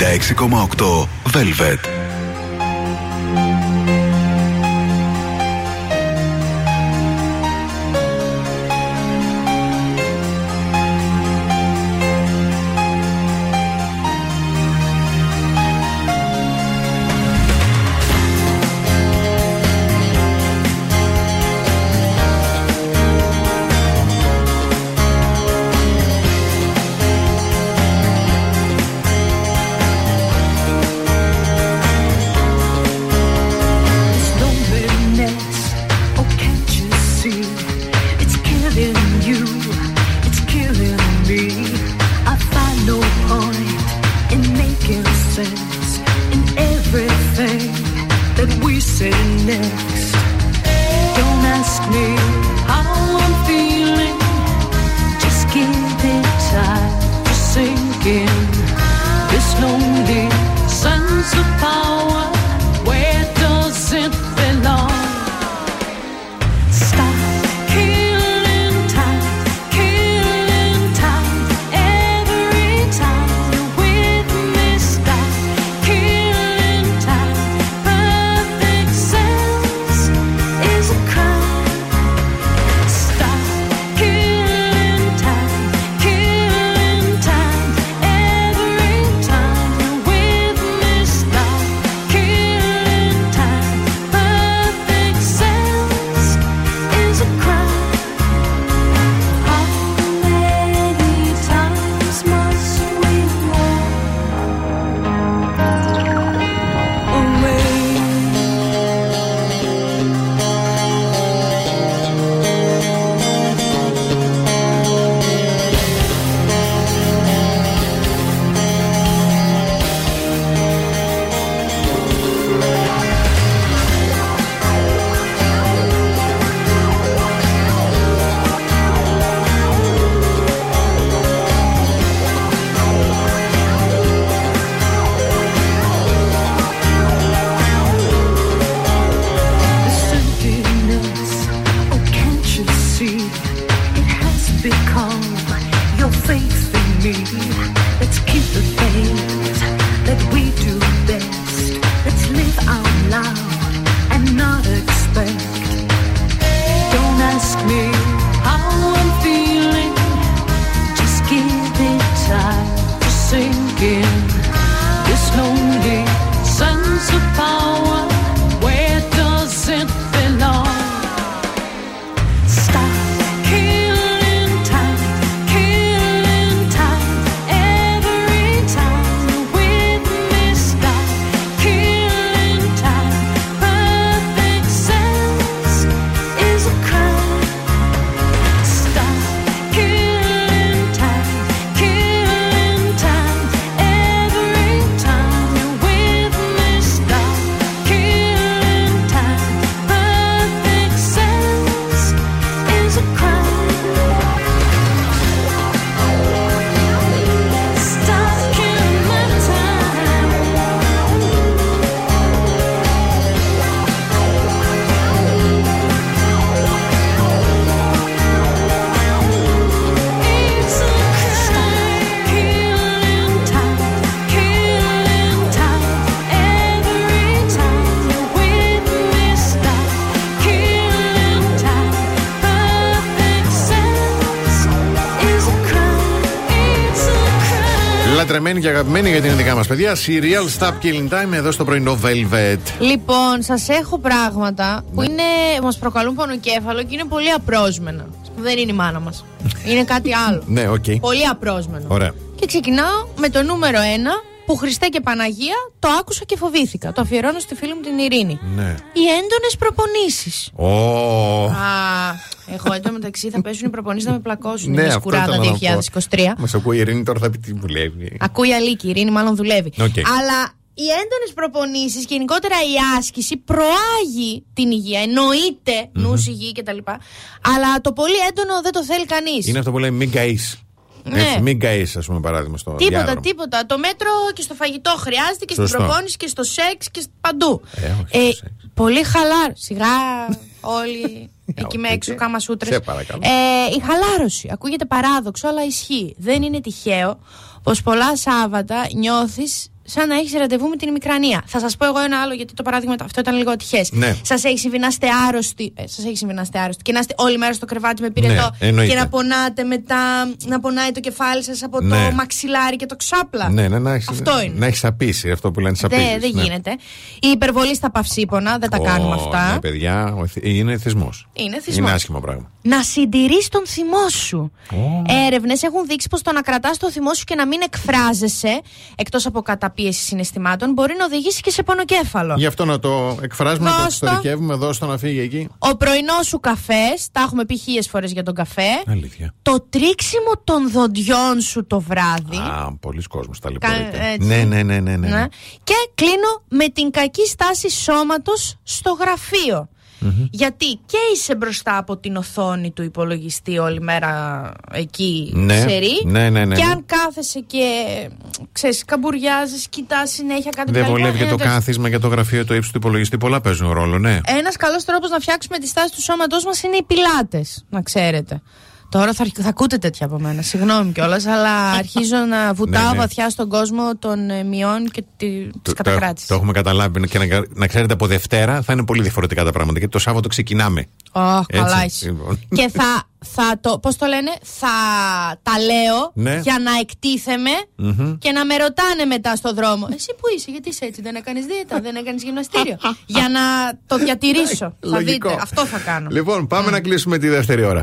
96,8 Velvet. Λατρεμένη και αγαπημένη γιατί είναι δικά μας παιδιά. Serial Stop Killing Time εδώ στο πρωινό Velvet. Λοιπόν, σας έχω πράγματα που Ναι. είναι, μας προκαλούν πονοκέφαλο και είναι πολύ απρόσμενα. Δεν είναι η μάνα μας. είναι κάτι άλλο. Ναι, οκ. Πολύ απρόσμενο. Ωραία. Και ξεκινάω με το νούμερο 1 που Χριστέ και Παναγία το άκουσα και φοβήθηκα. Το αφιερώνω στη φίλη μου την Ειρήνη. Ναι. Οι έντονες προπονήσεις. Ω. Α, εγώ εδώ μεταξύ θα πέσουν οι προπονήσεις να με πλακώσουν. Ναι, είναι αυτό σκουράτα ήθελα να πω. 2023. Μας ακούει η Ειρήνη τώρα θα πει τι βουλεύει. Ακούει αλήκη, η Ειρήνη μάλλον δουλεύει. Οκ. Αλλά οι έντονες προπονήσεις και γενικότερα η άσκηση προάγει την υγεία. Εννοείται νους, υγιή κτλ. Αλλά το πολύ έντονο δεν το θέλει κανείς. Είναι αυτό που λέει μην καείς. Ναι. Έτσι, μην καείς, ας πούμε, παράδειγμα στο Τίποτα, διάδρομο. τίποτα. Το μέτρο και στο φαγητό χρειάζεται και Σωστό. στην προπόνηση και στο σεξ και παντού. Ε, όχι πολύ χαλάρωση. Σιγά όλοι εκεί με έξω κάμα σούτρες. Σε παρακαλώ. Ε, η χαλάρωση. Ακούγεται παράδοξο, αλλά ισχύει. Δεν είναι τυχαίο πως πολλά Σάββατα νιώθεις σαν να έχεις ραντεβού με την ημικρανία. Θα σας πω εγώ ένα άλλο, γιατί το παράδειγμα αυτό ήταν λίγο ατυχές. Ναι. Σας έχει συμβεί να είστε άρρωστοι. Ε, σας έχει συμβεί να είστε άρρωστοι και να είστε όλη μέρα στο κρεβάτι με πυρετό Ναι, εννοείται. και να πονάτε μετά, να πονάει το κεφάλι σας από Ναι. το μαξιλάρι και το ξάπλα. Ναι, ναι, να έχεις, Αυτό είναι. Να έχεις απίσει αυτό που λένε σαπίσει. Δεν, δεν γίνεται. Η υπερβολή στα παυσίπονα, δεν τα κάνουμε αυτά. Ναι, παιδιά, ο εθ- είναι θυσμός. Είναι θυσμός. Είναι άσχημο πράγμα. Να συντηρείς τον θυμό σου. Έρευνες έχουν δείξει πως το να κρατάς το θυμό σου και να μην εκφράζεσαι, εκτός από κατά καταπίεση συναισθημάτων μπορεί να οδηγήσει και σε πονοκέφαλο. Γι' αυτό να το εκφράσουμε, να το Δώσ' το. εξωτερικεύουμε, δώσ' το να φύγει εκεί. Ο πρωινός σου καφές, τα έχουμε πει χίλιες φορές για τον καφέ. Αλήθεια. Το τρίξιμο των δοντιών σου το βράδυ. Α, πολλοί κόσμος τα Κα- λιπορείται. έτσι. Ναι, ναι, ναι, ναι. ναι. Ναι. Και κλείνω με την κακή στάση σώματος στο γραφείο. Γιατί και είσαι μπροστά από την οθόνη του υπολογιστή όλη μέρα εκεί Ναι, ξερή. ναι, ναι, ναι, Και ναι. αν κάθεσαι και ξέρεις, καμπουριάζεις, κοιτάς συνέχεια κάτι Δεν κτλ. βολεύει και Είναι το τέτοιο. κάθισμα και το γραφείο το ύψος του υπολογιστή. Πολλά παίζουν ρόλο, ναι. Ένας καλός τρόπος να φτιάξουμε τη στάση του σώματός μας είναι οι πιλάτες, να ξέρετε. Τώρα θα, αρχ- θα ακούτε τέτοια από μένα. Συγγνώμη κιόλας, αλλά αρχίζω να βουτάω Ναι, ναι. βαθιά στον κόσμο των ε, μειών και τη Το, το, κατακράτησης. το έχουμε καταλάβει και να, να ξέρετε από Δευτέρα θα είναι πολύ διαφορετικά τα πράγματα γιατί το Σάββατο ξεκινάμε. Ω, Έτσι, καλά είσαι. λοιπόν. και θα, θα το, πώς το λένε, θα τα λέω Ναι. για να εκτίθεμαι Μμμ. και να με ρωτάνε μετά στο δρόμο. Εσύ που είσαι, γιατί είσαι έτσι, δεν έκανες δίαιτα, δεν έκανες γυμναστήριο; για να το διατηρήσω. θα Λογικό. δείτε, αυτό θα κάνω. Λοιπόν, πάμε να κλείσουμε τη δεύτερη ώρα.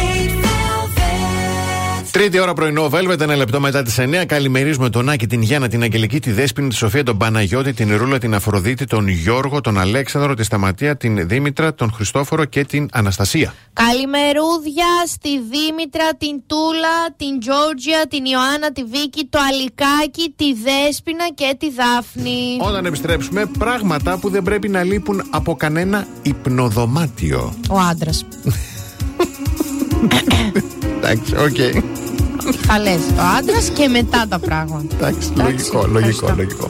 Τρίτη ώρα πρωινό, Velvet, ένα λεπτό μετά τις 9. Καλημερίζουμε τον Άκη, την Γιάννα, την Αγγελική, τη Δέσπινη, τη Σοφία, τον Παναγιώτη, την Ρούλα, την Αφροδίτη, τον Γιώργο, τον Αλέξανδρο, τη Σταματία, την Δήμητρα, τον Χριστόφορο και την Αναστασία. Καλημερούδια στη Δήμητρα, την Τούλα, την Τζόρτζια, την Ιωάννα, τη Βίκη, το Αλικάκι, τη Δέσποινα και τη Δάφνη. Όταν επιστρέψουμε, πράγματα που δεν πρέπει να λείπουν από κανένα υπνοδωμάτιο. Ο άντρας. Εντάξει, οκ. Θα λες ο άντρας και μετά τα πράγματα. Εντάξει, Εντάξει, λογικό, λογικό, ευχαριστώ. λογικό.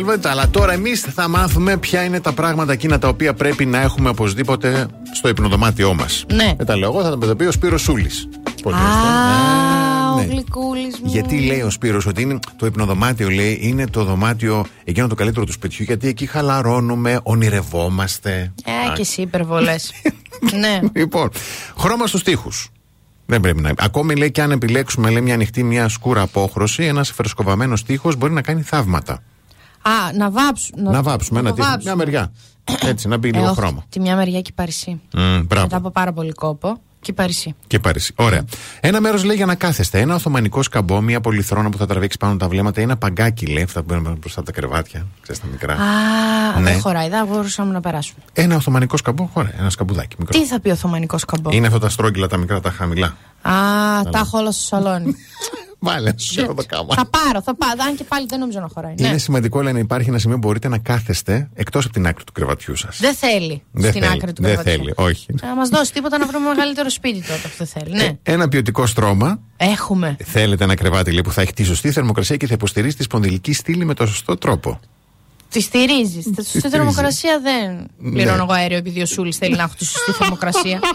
Velvet. Αλλά τώρα εμείς θα μάθουμε ποια είναι τα πράγματα εκείνα τα οποία πρέπει να έχουμε οπωσδήποτε στο υπνοδωμάτιό μας. Ναι. Δεν τα λέω εγώ, θα τα παιδοποιεί ο Σπύρος Σούλης. Πολύ ναι, ναι. Γιατί λέει ο Σπύρος ότι είναι, το υπνοδωμάτιο λέει, είναι το δωμάτιο εκείνο το καλύτερο του σπιτιού γιατί εκεί χαλαρώνουμε, ονειρευόμαστε. Ε, Α, και εσύ υπερβολές. ναι. Λοιπόν, χρώμα στους τοίχους. Δεν πρέπει να. Ακόμη λέει και αν επιλέξουμε λέει, μια ανοιχτή, μια σκούρα απόχρωση, ένας φρεσκοβαμένος τείχο μπορεί να κάνει θαύματα να βάψουμε. Να, να βάψουμε ένα. Μια μεριά. Έτσι, να μπει ε, λίγο όχι, χρώμα. Τη μια μεριά και η Παρισί. Mm, Μετά από πάρα πολύ κόπο. Και Παρισί. Και Παρισί. Ωραία. Ένα μέρος λέει για να κάθεστε. Ένα Οθωμανικό σκαμπό, μια πολυθρόνα που θα τραβήξει πάνω τα βλέμματα. Ένα παγκάκι λέει που θα μπαίνουν μπροστά τα κρεβάτια. Ξέρετε τα μικρά. Α, ναι. δεν χωράει. Δεν μπορούσαμε να περάσουμε. Ένα Οθωμανικό σκαμπό, χωράει. Ένα σκαμπουδάκι μικρό. Τι θα πει Οθωμανικός σκαμπό; Είναι αυτά τα στρόγγυλα τα μικρά, τα χαμηλά. Α, τα έχω όλα στο σαλόνι. Βάλε, σου το κάμα. Θα πάρω, θα πάρω. Αν και πάλι δεν νομίζω να χωράει. Είναι Ναι. σημαντικό, λέει, να υπάρχει ένα σημείο που μπορείτε να κάθεστε εκτός από την άκρη του κρεβατιού σας. Δεν θέλει στην άκρη του δεν κρεβατιού. θέλει, όχι. Να μας δώσει τίποτα να βρούμε μεγαλύτερο σπίτι τότε. Αυτό δεν θέλει. Ναι. Ένα ποιοτικό στρώμα. Έχουμε. Θέλετε ένα κρεβάτι λέει, που θα έχει τη σωστή θερμοκρασία και θα υποστηρίζει τη σπονδυλική στήλη με το σωστό τρόπο. Τη στηρίζεις. Στη στηρίζεις. θερμοκρασία δεν Ναι. πληρώνω εγώ αέριο επειδή ο Σούλης θέλει να έχω τη σωστή θερμοκρασία.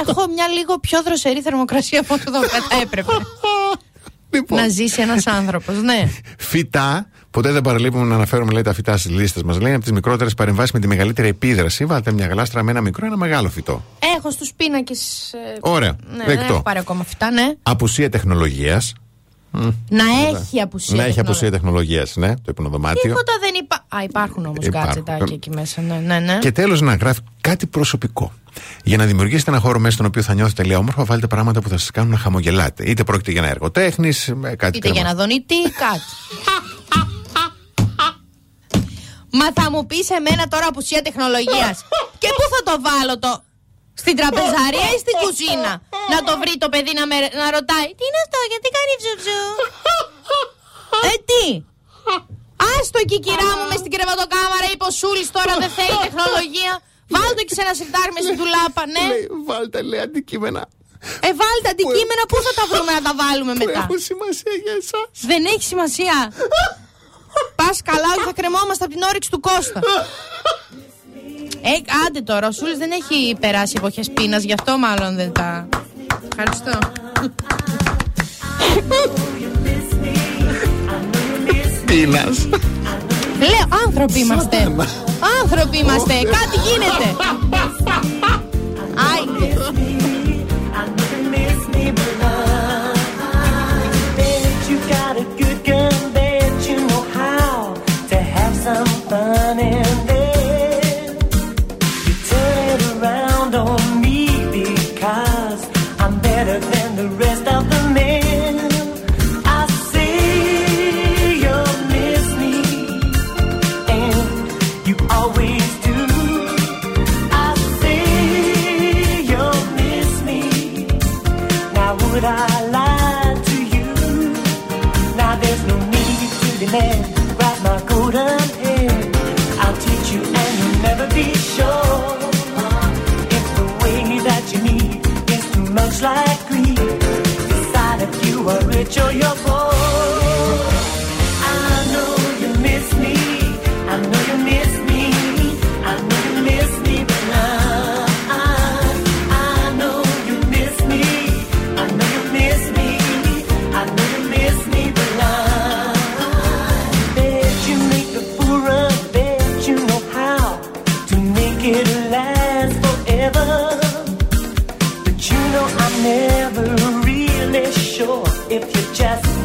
Έχω μια λίγο πιο δροσερή θερμοκρασία από όσο θα έπρεπε. Λοιπόν. Να ζήσει ένας άνθρωπος, ναι. Φυτά. Ποτέ δεν παραλείπουμε να αναφέρουμε λέει, τα φυτά στις λίστες μας. Λέει από τις μικρότερες παρεμβάσεις με τη μεγαλύτερη επίδραση. Βάλτε μια γλάστρα με ένα μικρό, ένα μεγάλο φυτό. Έχω στους πίνακες. Ωραία. Ναι, δεν Δεκτό. έχω πάρει ακόμα φυτά, ναι. Απουσία τεχνολογίας. Να έχει απουσία. Να έχει τεχνολογία. απουσία τεχνολογίας, ναι, το υπνοδωμάτιο. Τίποτα δεν υπά... Α, υπάρχουν όμως Υπάρχουν. γκάτζετάκια εκεί μέσα. Ναι, ναι, ναι. Και τέλος να γράφει κάτι προσωπικό. Για να δημιουργήσετε ένα χώρο μέσα στον οποίο θα νιώθετε λέει όμορφα, βάλτε πράγματα που θα σας κάνουν να χαμογελάτε. Είτε πρόκειται για ένα έργο τέχνη, κάτι Είτε για να δονητή, κάτι. Μα θα μου πεις εμένα τώρα απουσία τεχνολογίας. Και πού θα το βάλω το. Στην τραπεζαρία ή στην κουζίνα; Να το βρει το παιδί να, με, να ρωτάει. Τι είναι αυτό, γιατί κάνει ψουψου. ε, τι; Άστο εκεί, κυρά μου, μες στην κρεβατοκάμαρα. Είπε ο Σούλης τώρα δεν θέλει τεχνολογία. Βάλτε εκεί σε ένα σιρτάρι μες στην τουλάπα, ναι. βάλτε, λέει, αντικείμενα. Ε, βάλτε αντικείμενα, πού θα τα βρούμε να τα βάλουμε μετά; έχουν σημασία για εσάς; Δεν έχει σημασία. Πας καλά, ότι θα κρεμόμαστε από την όρεξη του Κώστα. Ε, άντε τώρα, ο Σούλης δεν έχει περάσει εποχές πείνας, γι' αυτό μάλλον δεν τα... Ευχαριστώ. Πείνας. Λέω, άνθρωποι είμαστε. Άνθρωποι είμαστε. Κάτι γίνεται. Άιντε. picture your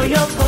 feel your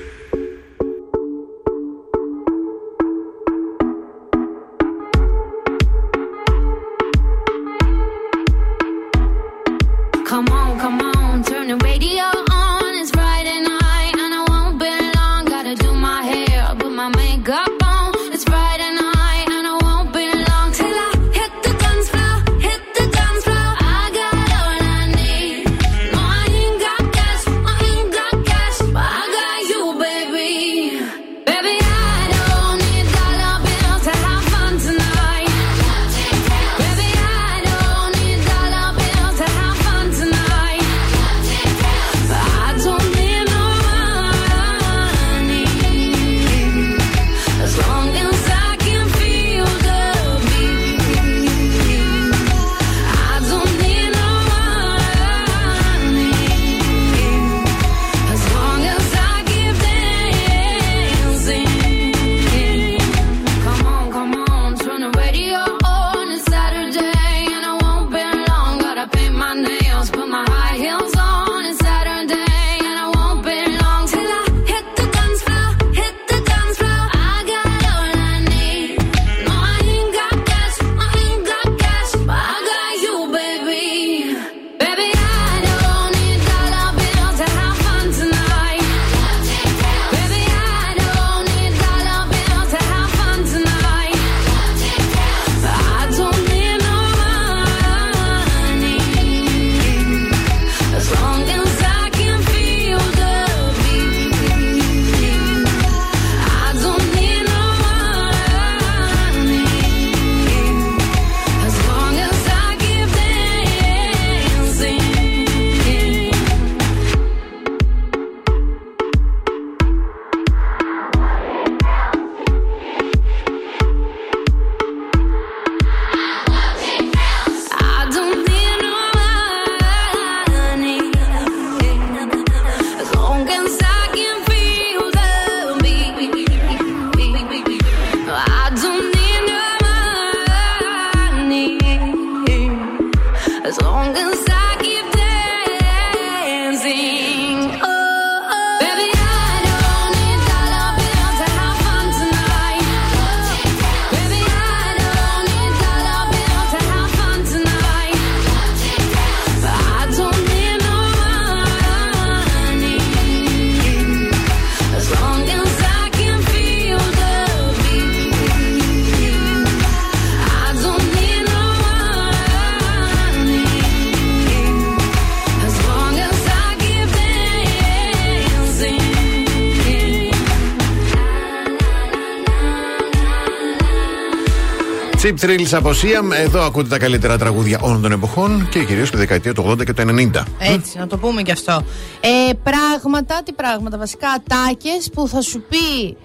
Chip Thrills από Siam. Εδώ ακούτε τα καλύτερα τραγούδια όλων των εποχών και κυρίως τη δεκαετία του 80 και του 90. Έτσι, να το πούμε και αυτό. Ε, πράγματα, τι πράγματα, βασικά ατάκες που θα σου πει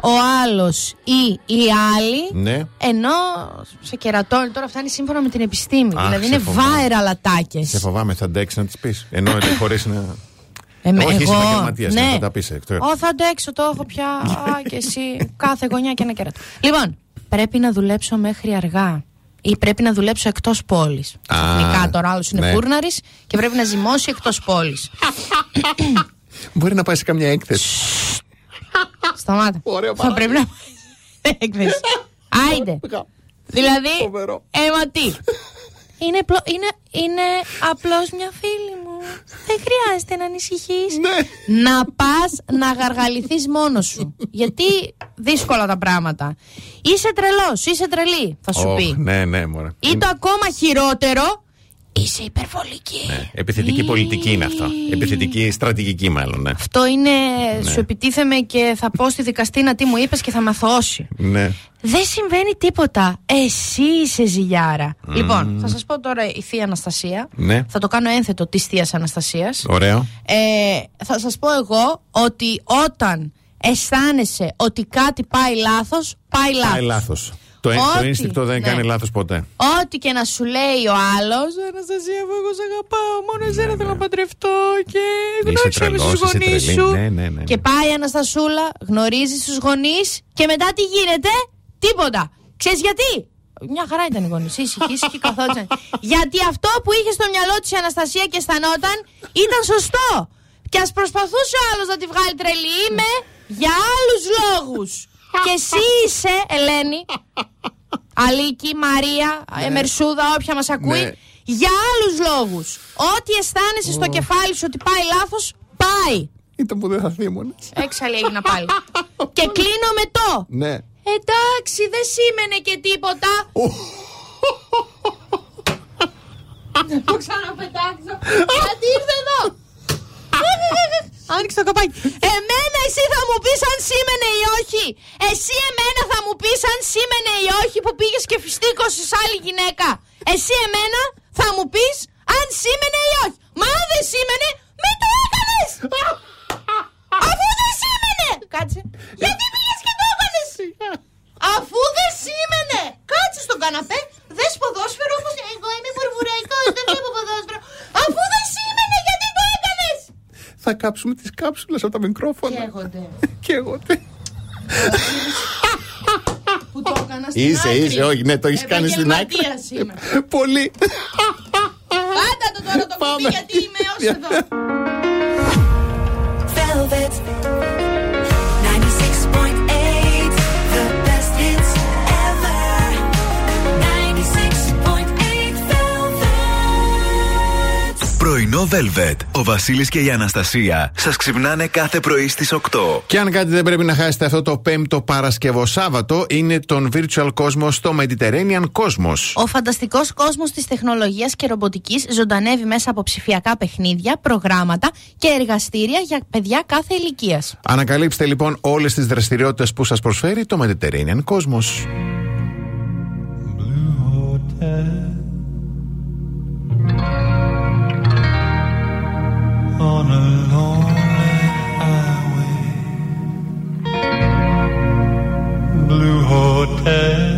ο άλλος ή η άλλη. Ναι. Ενώ σε κερατώνει, τώρα φτάνει σύμφωνα με την επιστήμη. Αχ, δηλαδή σε είναι φοβάμαι. viral ατάκες. Σε φοβάμαι, θα αντέξει να τις πεις. Ενώ δεν χωρίς να. Εμέ- Όχι, είσαι εγώ, επαγγελματίας, ναι. θα τα πεις, εκτός. Ω, θα αντέξω, το έχω πια. Α, και εσύ, κάθε γωνιά και ένα κέρατο. Λοιπόν, πρέπει να δουλέψω μέχρι αργά. Ή πρέπει να δουλέψω εκτός πόλης. Α, Ξαφνικά τώρα άλλος είναι ναι. φούρναρη και πρέπει να ζυμώσει εκτός πόλης. Μπορεί να πάει σε καμιά έκθεση. Σταμάτα. Θα πρέπει να πάει σε έκθεση. Άιντε. Δηλαδή, έμα τι. Είναι, πλο- είναι, είναι απλώς μια φίλη μου. Δεν χρειάζεται να ανησυχείς. Να πας να γαργαληθείς μόνος σου. Γιατί δύσκολα τα πράγματα. Είσαι τρελός, είσαι τρελή, θα σου Ωχ, πει. Ναι, ναι, μωρέ. Ή το ακόμα χειρότερο, είσαι υπερβολική. Ναι. Επιθετική πολιτική είναι αυτό. Επιθετική στρατηγική, μάλλον. Ναι. Αυτό είναι, Ναι. σου επιτίθεμαι και θα πω στη δικαστήνα τι μου είπες και θα με αθώσει. ναι. Δεν συμβαίνει τίποτα. Εσύ είσαι ζηλιάρα. Μμμ. Λοιπόν, θα σας πω τώρα η θεία Αναστασία. Ναι. Θα το κάνω ένθετο της θεία Αναστασίας. Ωραίο. Ε, θα σας πω εγώ ότι όταν αισθάνεσαι ότι κάτι πάει λάθος, πάει λάθος. Πάει λάθος. Το, το Ό,τι, ένστικτο δεν ναι. κάνει λάθος ποτέ. Ό,τι και να σου λέει ο άλλος, Αναστασία, μου, εγώ σε αγαπάω. Μόνο εσένα θέλω να παντρευτώ και γνώρισε με τρελός, στους είσαι γονείς τρελή. σου. Ναι, ναι, ναι. Και πάει η Αναστασούλα, γνωρίζει του γονείς και μετά τι γίνεται, τίποτα. Ξέρεις γιατί; Μια χαρά ήταν οι γονείς. Ήσυχοι, ήσυχοι καθόντουσαν. γιατί αυτό που είχε στο μυαλό της η Αναστασία και αισθανόταν ήταν σωστό. Και ας προσπαθούσε ο άλλος να τη βγάλει τρελή, είμαι για άλλους λόγους. Και εσύ είσαι, Ελένη, Αλίκη, Μαρία, Εμερσούδα, όποια μας ακούει, Ναι. για άλλους λόγους. Ό,τι αισθάνεσαι στο κεφάλι σου ότι πάει λάθος, πάει. Ήταν που δεν θα θύμωνε. Έξαλλη έγινα πάλι. και κλείνω με το. Ναι. Εντάξει, δεν σήμαινε και τίποτα. Να το ξαναπετάξω. Γιατί ήρθε εδώ. Άνοιξε το καπάκι. Εμένα εσύ θα μου πεις αν σήμαινε ή όχι. Εσύ εμένα θα μου πεις αν σήμαινε ή όχι που πήγες και φυστήκωσες άλλη γυναίκα. Εσύ εμένα θα μου πεις αν σήμαινε ή όχι. Μα αν δεν σήμαινε, μην το έκανες. Αφού δεν σήμαινε. Κάτσε. Γιατί πήγες και το έκανες. Αφού δεν σήμαινε. Κάτσε στον καναπέ. Δες ποδόσφαιρο όπως εγώ είμαι βουρβουραϊκός. Δεν βλέπω ποδόσφαιρο. Αφού δεν σήμαινε γιατί το έκανες. Θα κάψουμε τις κάψουλες από τα μικρόφωνα. Καίγονται. Καίγονται. Που το έκανα στην Είσαι, άκρη. είσαι, όχι, ναι, το έχεις κάνει στην άκρη. Επαγγελματίας είμαι. Πολύ. Πάτα το τώρα το κουμπί γιατί είμαι ως εδώ. Πρωινό Velvet. Ο Βασίλης και η Αναστασία σας ξυπνάνε κάθε πρωί στις 8. Και αν κάτι δεν πρέπει να χάσετε αυτό το πέμπτο Παρασκευό Σάββατο είναι τον Virtual Cosmos στο Mediterranean Cosmos. Ο φανταστικός κόσμος της τεχνολογίας και ρομποτικής ζωντανεύει μέσα από ψηφιακά παιχνίδια, προγράμματα και εργαστήρια για παιδιά κάθε ηλικίας. Ανακαλύψτε λοιπόν όλες τις δραστηριότητες που σας προσφέρει το Mediterranean Cosmos. on a Blue hotel.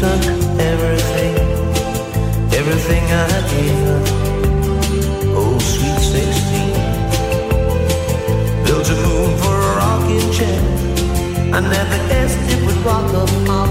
took everything, everything I gave her. Oh, sweet 16. Built a moon for a rocking chair. I never guessed it would rock a mile.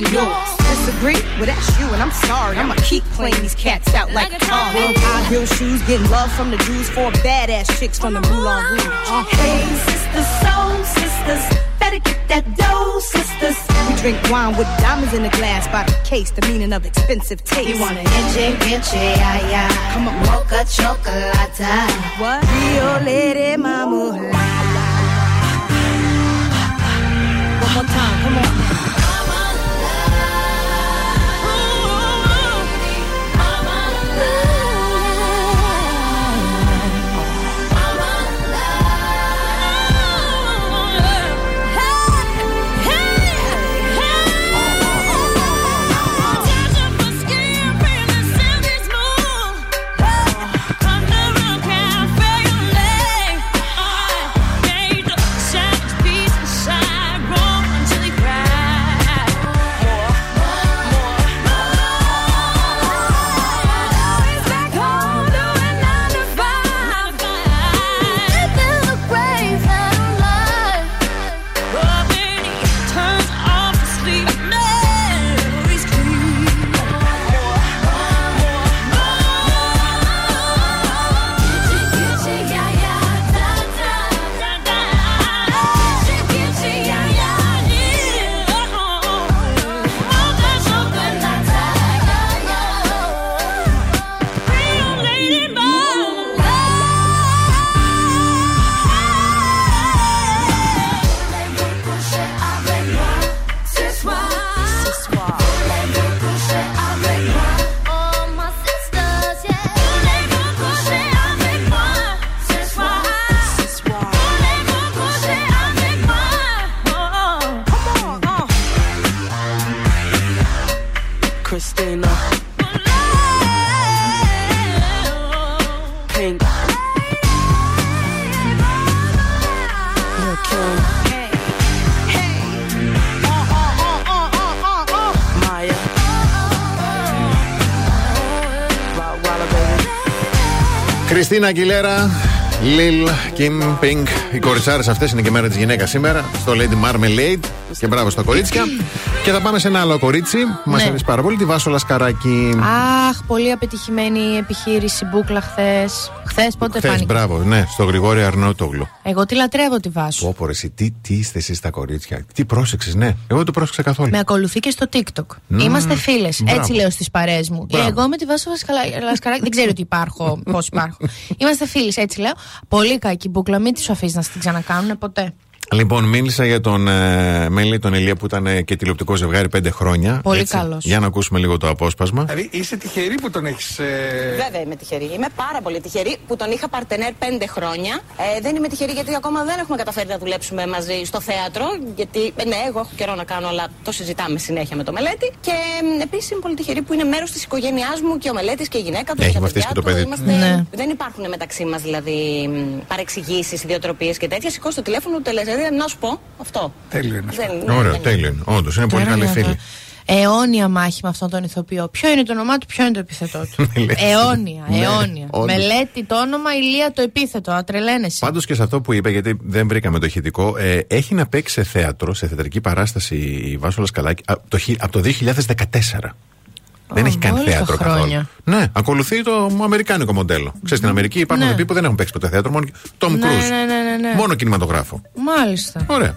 than yours. Disagree? Well, that's you, and I'm sorry. I'ma keep playing these cats out like a. High heel shoes, getting love from the Jews, four badass chicks from the Moulin Rouge. Uh-huh. Hey, sisters, soul sisters, better get that dough, sisters. We drink wine with diamonds in the glass by the case, the meaning of expensive taste. You want an enche, enche. Come on, mocha chocolata. What? Rio Lady Mama. One more time, come on. Baby. Κριστίνα Αγγιλέρα, Λιλ, Κιμ, Πινκ. Οι κοριτσάρες αυτές είναι και μέρα της γυναίκας σήμερα. Στο Lady Marmalade. Και μπράβο στα κορίτσια. και θα πάμε σε ένα άλλο κορίτσι που μας Ναι. αρέσει πάρα πολύ, τη Βάσο Λασκαράκη. Αχ, πολύ επιτυχημένη επιχείρηση μπούκλα χθες. Χθε πότε Χθε, φάνηκε; μπράβο, ναι, στο Γρηγόρη Αρνότογλου. Εγώ τη λατρεύω τη βάσου. Πω, πω, ρε, εσύ, τι, τι είστε εσείς τα κορίτσια; Τι πρόσεξες, ναι. Εγώ δεν το πρόσεξα καθόλου. Με ακολουθεί και στο TikTok. Μμμ. Είμαστε φίλες. Μπράβο. Έτσι λέω στις παρέ μου. Μπράβο. Εγώ με τη Βάσο Βασκαλα- Λασκαράκη δεν ξέρω ότι υπάρχω, πώς υπάρχω. Είμαστε φίλες, έτσι λέω. Πολύ κακή μπουκλα. Μην τη αφήσεις να την ξανακάνουν ποτέ. Λοιπόν, μίλησα για τον ε, Μέλη, τον Ηλία που ήταν ε, και τηλεοπτικό ζευγάρι πέντε χρόνια. Πολύ Έτσι. καλός. Για να ακούσουμε λίγο το απόσπασμα. Δηλαδή είσαι τυχερή που τον έχεις. Ε... Βέβαια είμαι τυχερή. Είμαι πάρα πολύ τυχερή που τον είχα παρτενέρ πέντε χρόνια. Ε, δεν είμαι τυχερή γιατί ακόμα δεν έχουμε καταφέρει να δουλέψουμε μαζί στο θέατρο. Γιατί, ε, ναι, εγώ έχω καιρό να κάνω, αλλά το συζητάμε συνέχεια με το μελέτη. Και επίσης είμαι πολύ τυχερή που είναι μέρος της οικογένειάς μου και ο μελέτης και η γυναίκα του. Έχει τα βαφτίσει παιδιά και το του. παιδί. Είμαστε... Ναι. Δεν υπάρχουν μεταξύ μας δηλαδή παρεξηγήσεις, ιδιοτροπίες και τέτοια. Σηκώσει το τηλέφωνο του τελεσίδη να σου πω αυτό. Τέλειο είναι. Δεν, ναι, Ωραίο, δεν- τέλειο είναι. Όντως, είναι πολύ καλή Τέρμα, φίλη. Αιώνια μάχη με αυτόν τον ηθοποιό. Ποιο είναι το όνομά του, ποιο είναι το επίθετό του; αιώνια, Ναι, αιώνια. όντως. Μελέτη το όνομα, ηλία το επίθετο. Ατρελαίνεσαι. Πάντως και σε αυτό που είπε, γιατί δεν βρήκαμε το ηχητικό, ε, έχει να παίξει σε θέατρο, σε θεατρική παράσταση η Βάσο Λασκαλάκη από το, χι- από το 2014. Δεν Ω, έχει κάνει μπόλικα θέατρο καθόλου. χρόνια. Ναι, ακολουθεί το αμερικάνικο μοντέλο. Ξέρεις, στην Αμερική υπάρχουν Ναι. ναι. που δεν έχουν παίξει ποτέ θέατρο, μόνο Tom Ναι, Cruise. ναι, ναι, ναι, ναι. Μόνο κινηματογράφο. Μάλιστα. Ωραία.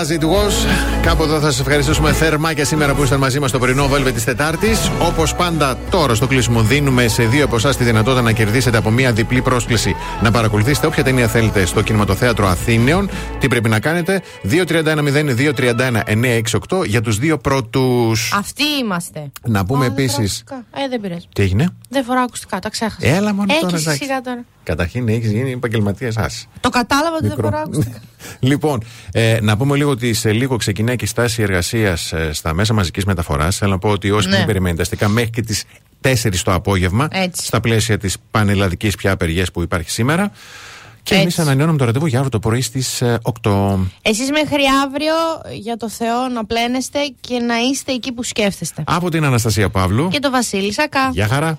As It Was. Κάπου εδώ θα σας ευχαριστήσουμε θερμά και σήμερα που ήσταν μαζί μας στο πρωινό Velvet της Τετάρτης. Όπως πάντα, τώρα στο κλείσιμο δίνουμε σε δύο από εσάς τη δυνατότητα να κερδίσετε από μία διπλή πρόσκληση να παρακολουθήσετε όποια ταινία θέλετε στο κινηματοθέατρο Αθήνεων. Τι πρέπει να κάνετε, 231-0231-968 για τους δύο πρώτους. Αυτοί είμαστε. Να πούμε Α, δεν επίση. φοράω ακουστικά. Ε, δεν πειράζει. Τι έγινε; Δεν φοράω ακουστικά, τα ξέχασα. Έλα μόνο τώρα, Έχεις εντάξει. σιγά τώρα. Καταρχήν έχεις γίνει επαγγελματίας άση. Το κατάλαβα ότι δεν Μικρό. φοράω ακουστικά. Λοιπόν, ε, να πούμε λίγο ότι σε λίγο ξεκινάει και η στάση εργασίας στα μέσα μαζικής μεταφοράς. Θέλω να πω ότι όσοι Ναι. δεν περιμένετε αστικά μέχρι και τις 4 το απόγευμα, Έτσι. στα πλαίσια της πανελλαδικής πια απεργίας που υπάρχει σήμερα. Και εμείς Έτσι. ανανεώνουμε το ραντεβού για αύριο το πρωί στις 8. Εσείς μέχρι αύριο για το Θεό να πλένεστε και να είστε εκεί που σκέφτεστε. Από την Αναστασία Παύλου. Και το Βασίλη Σακά. Γεια χαρά.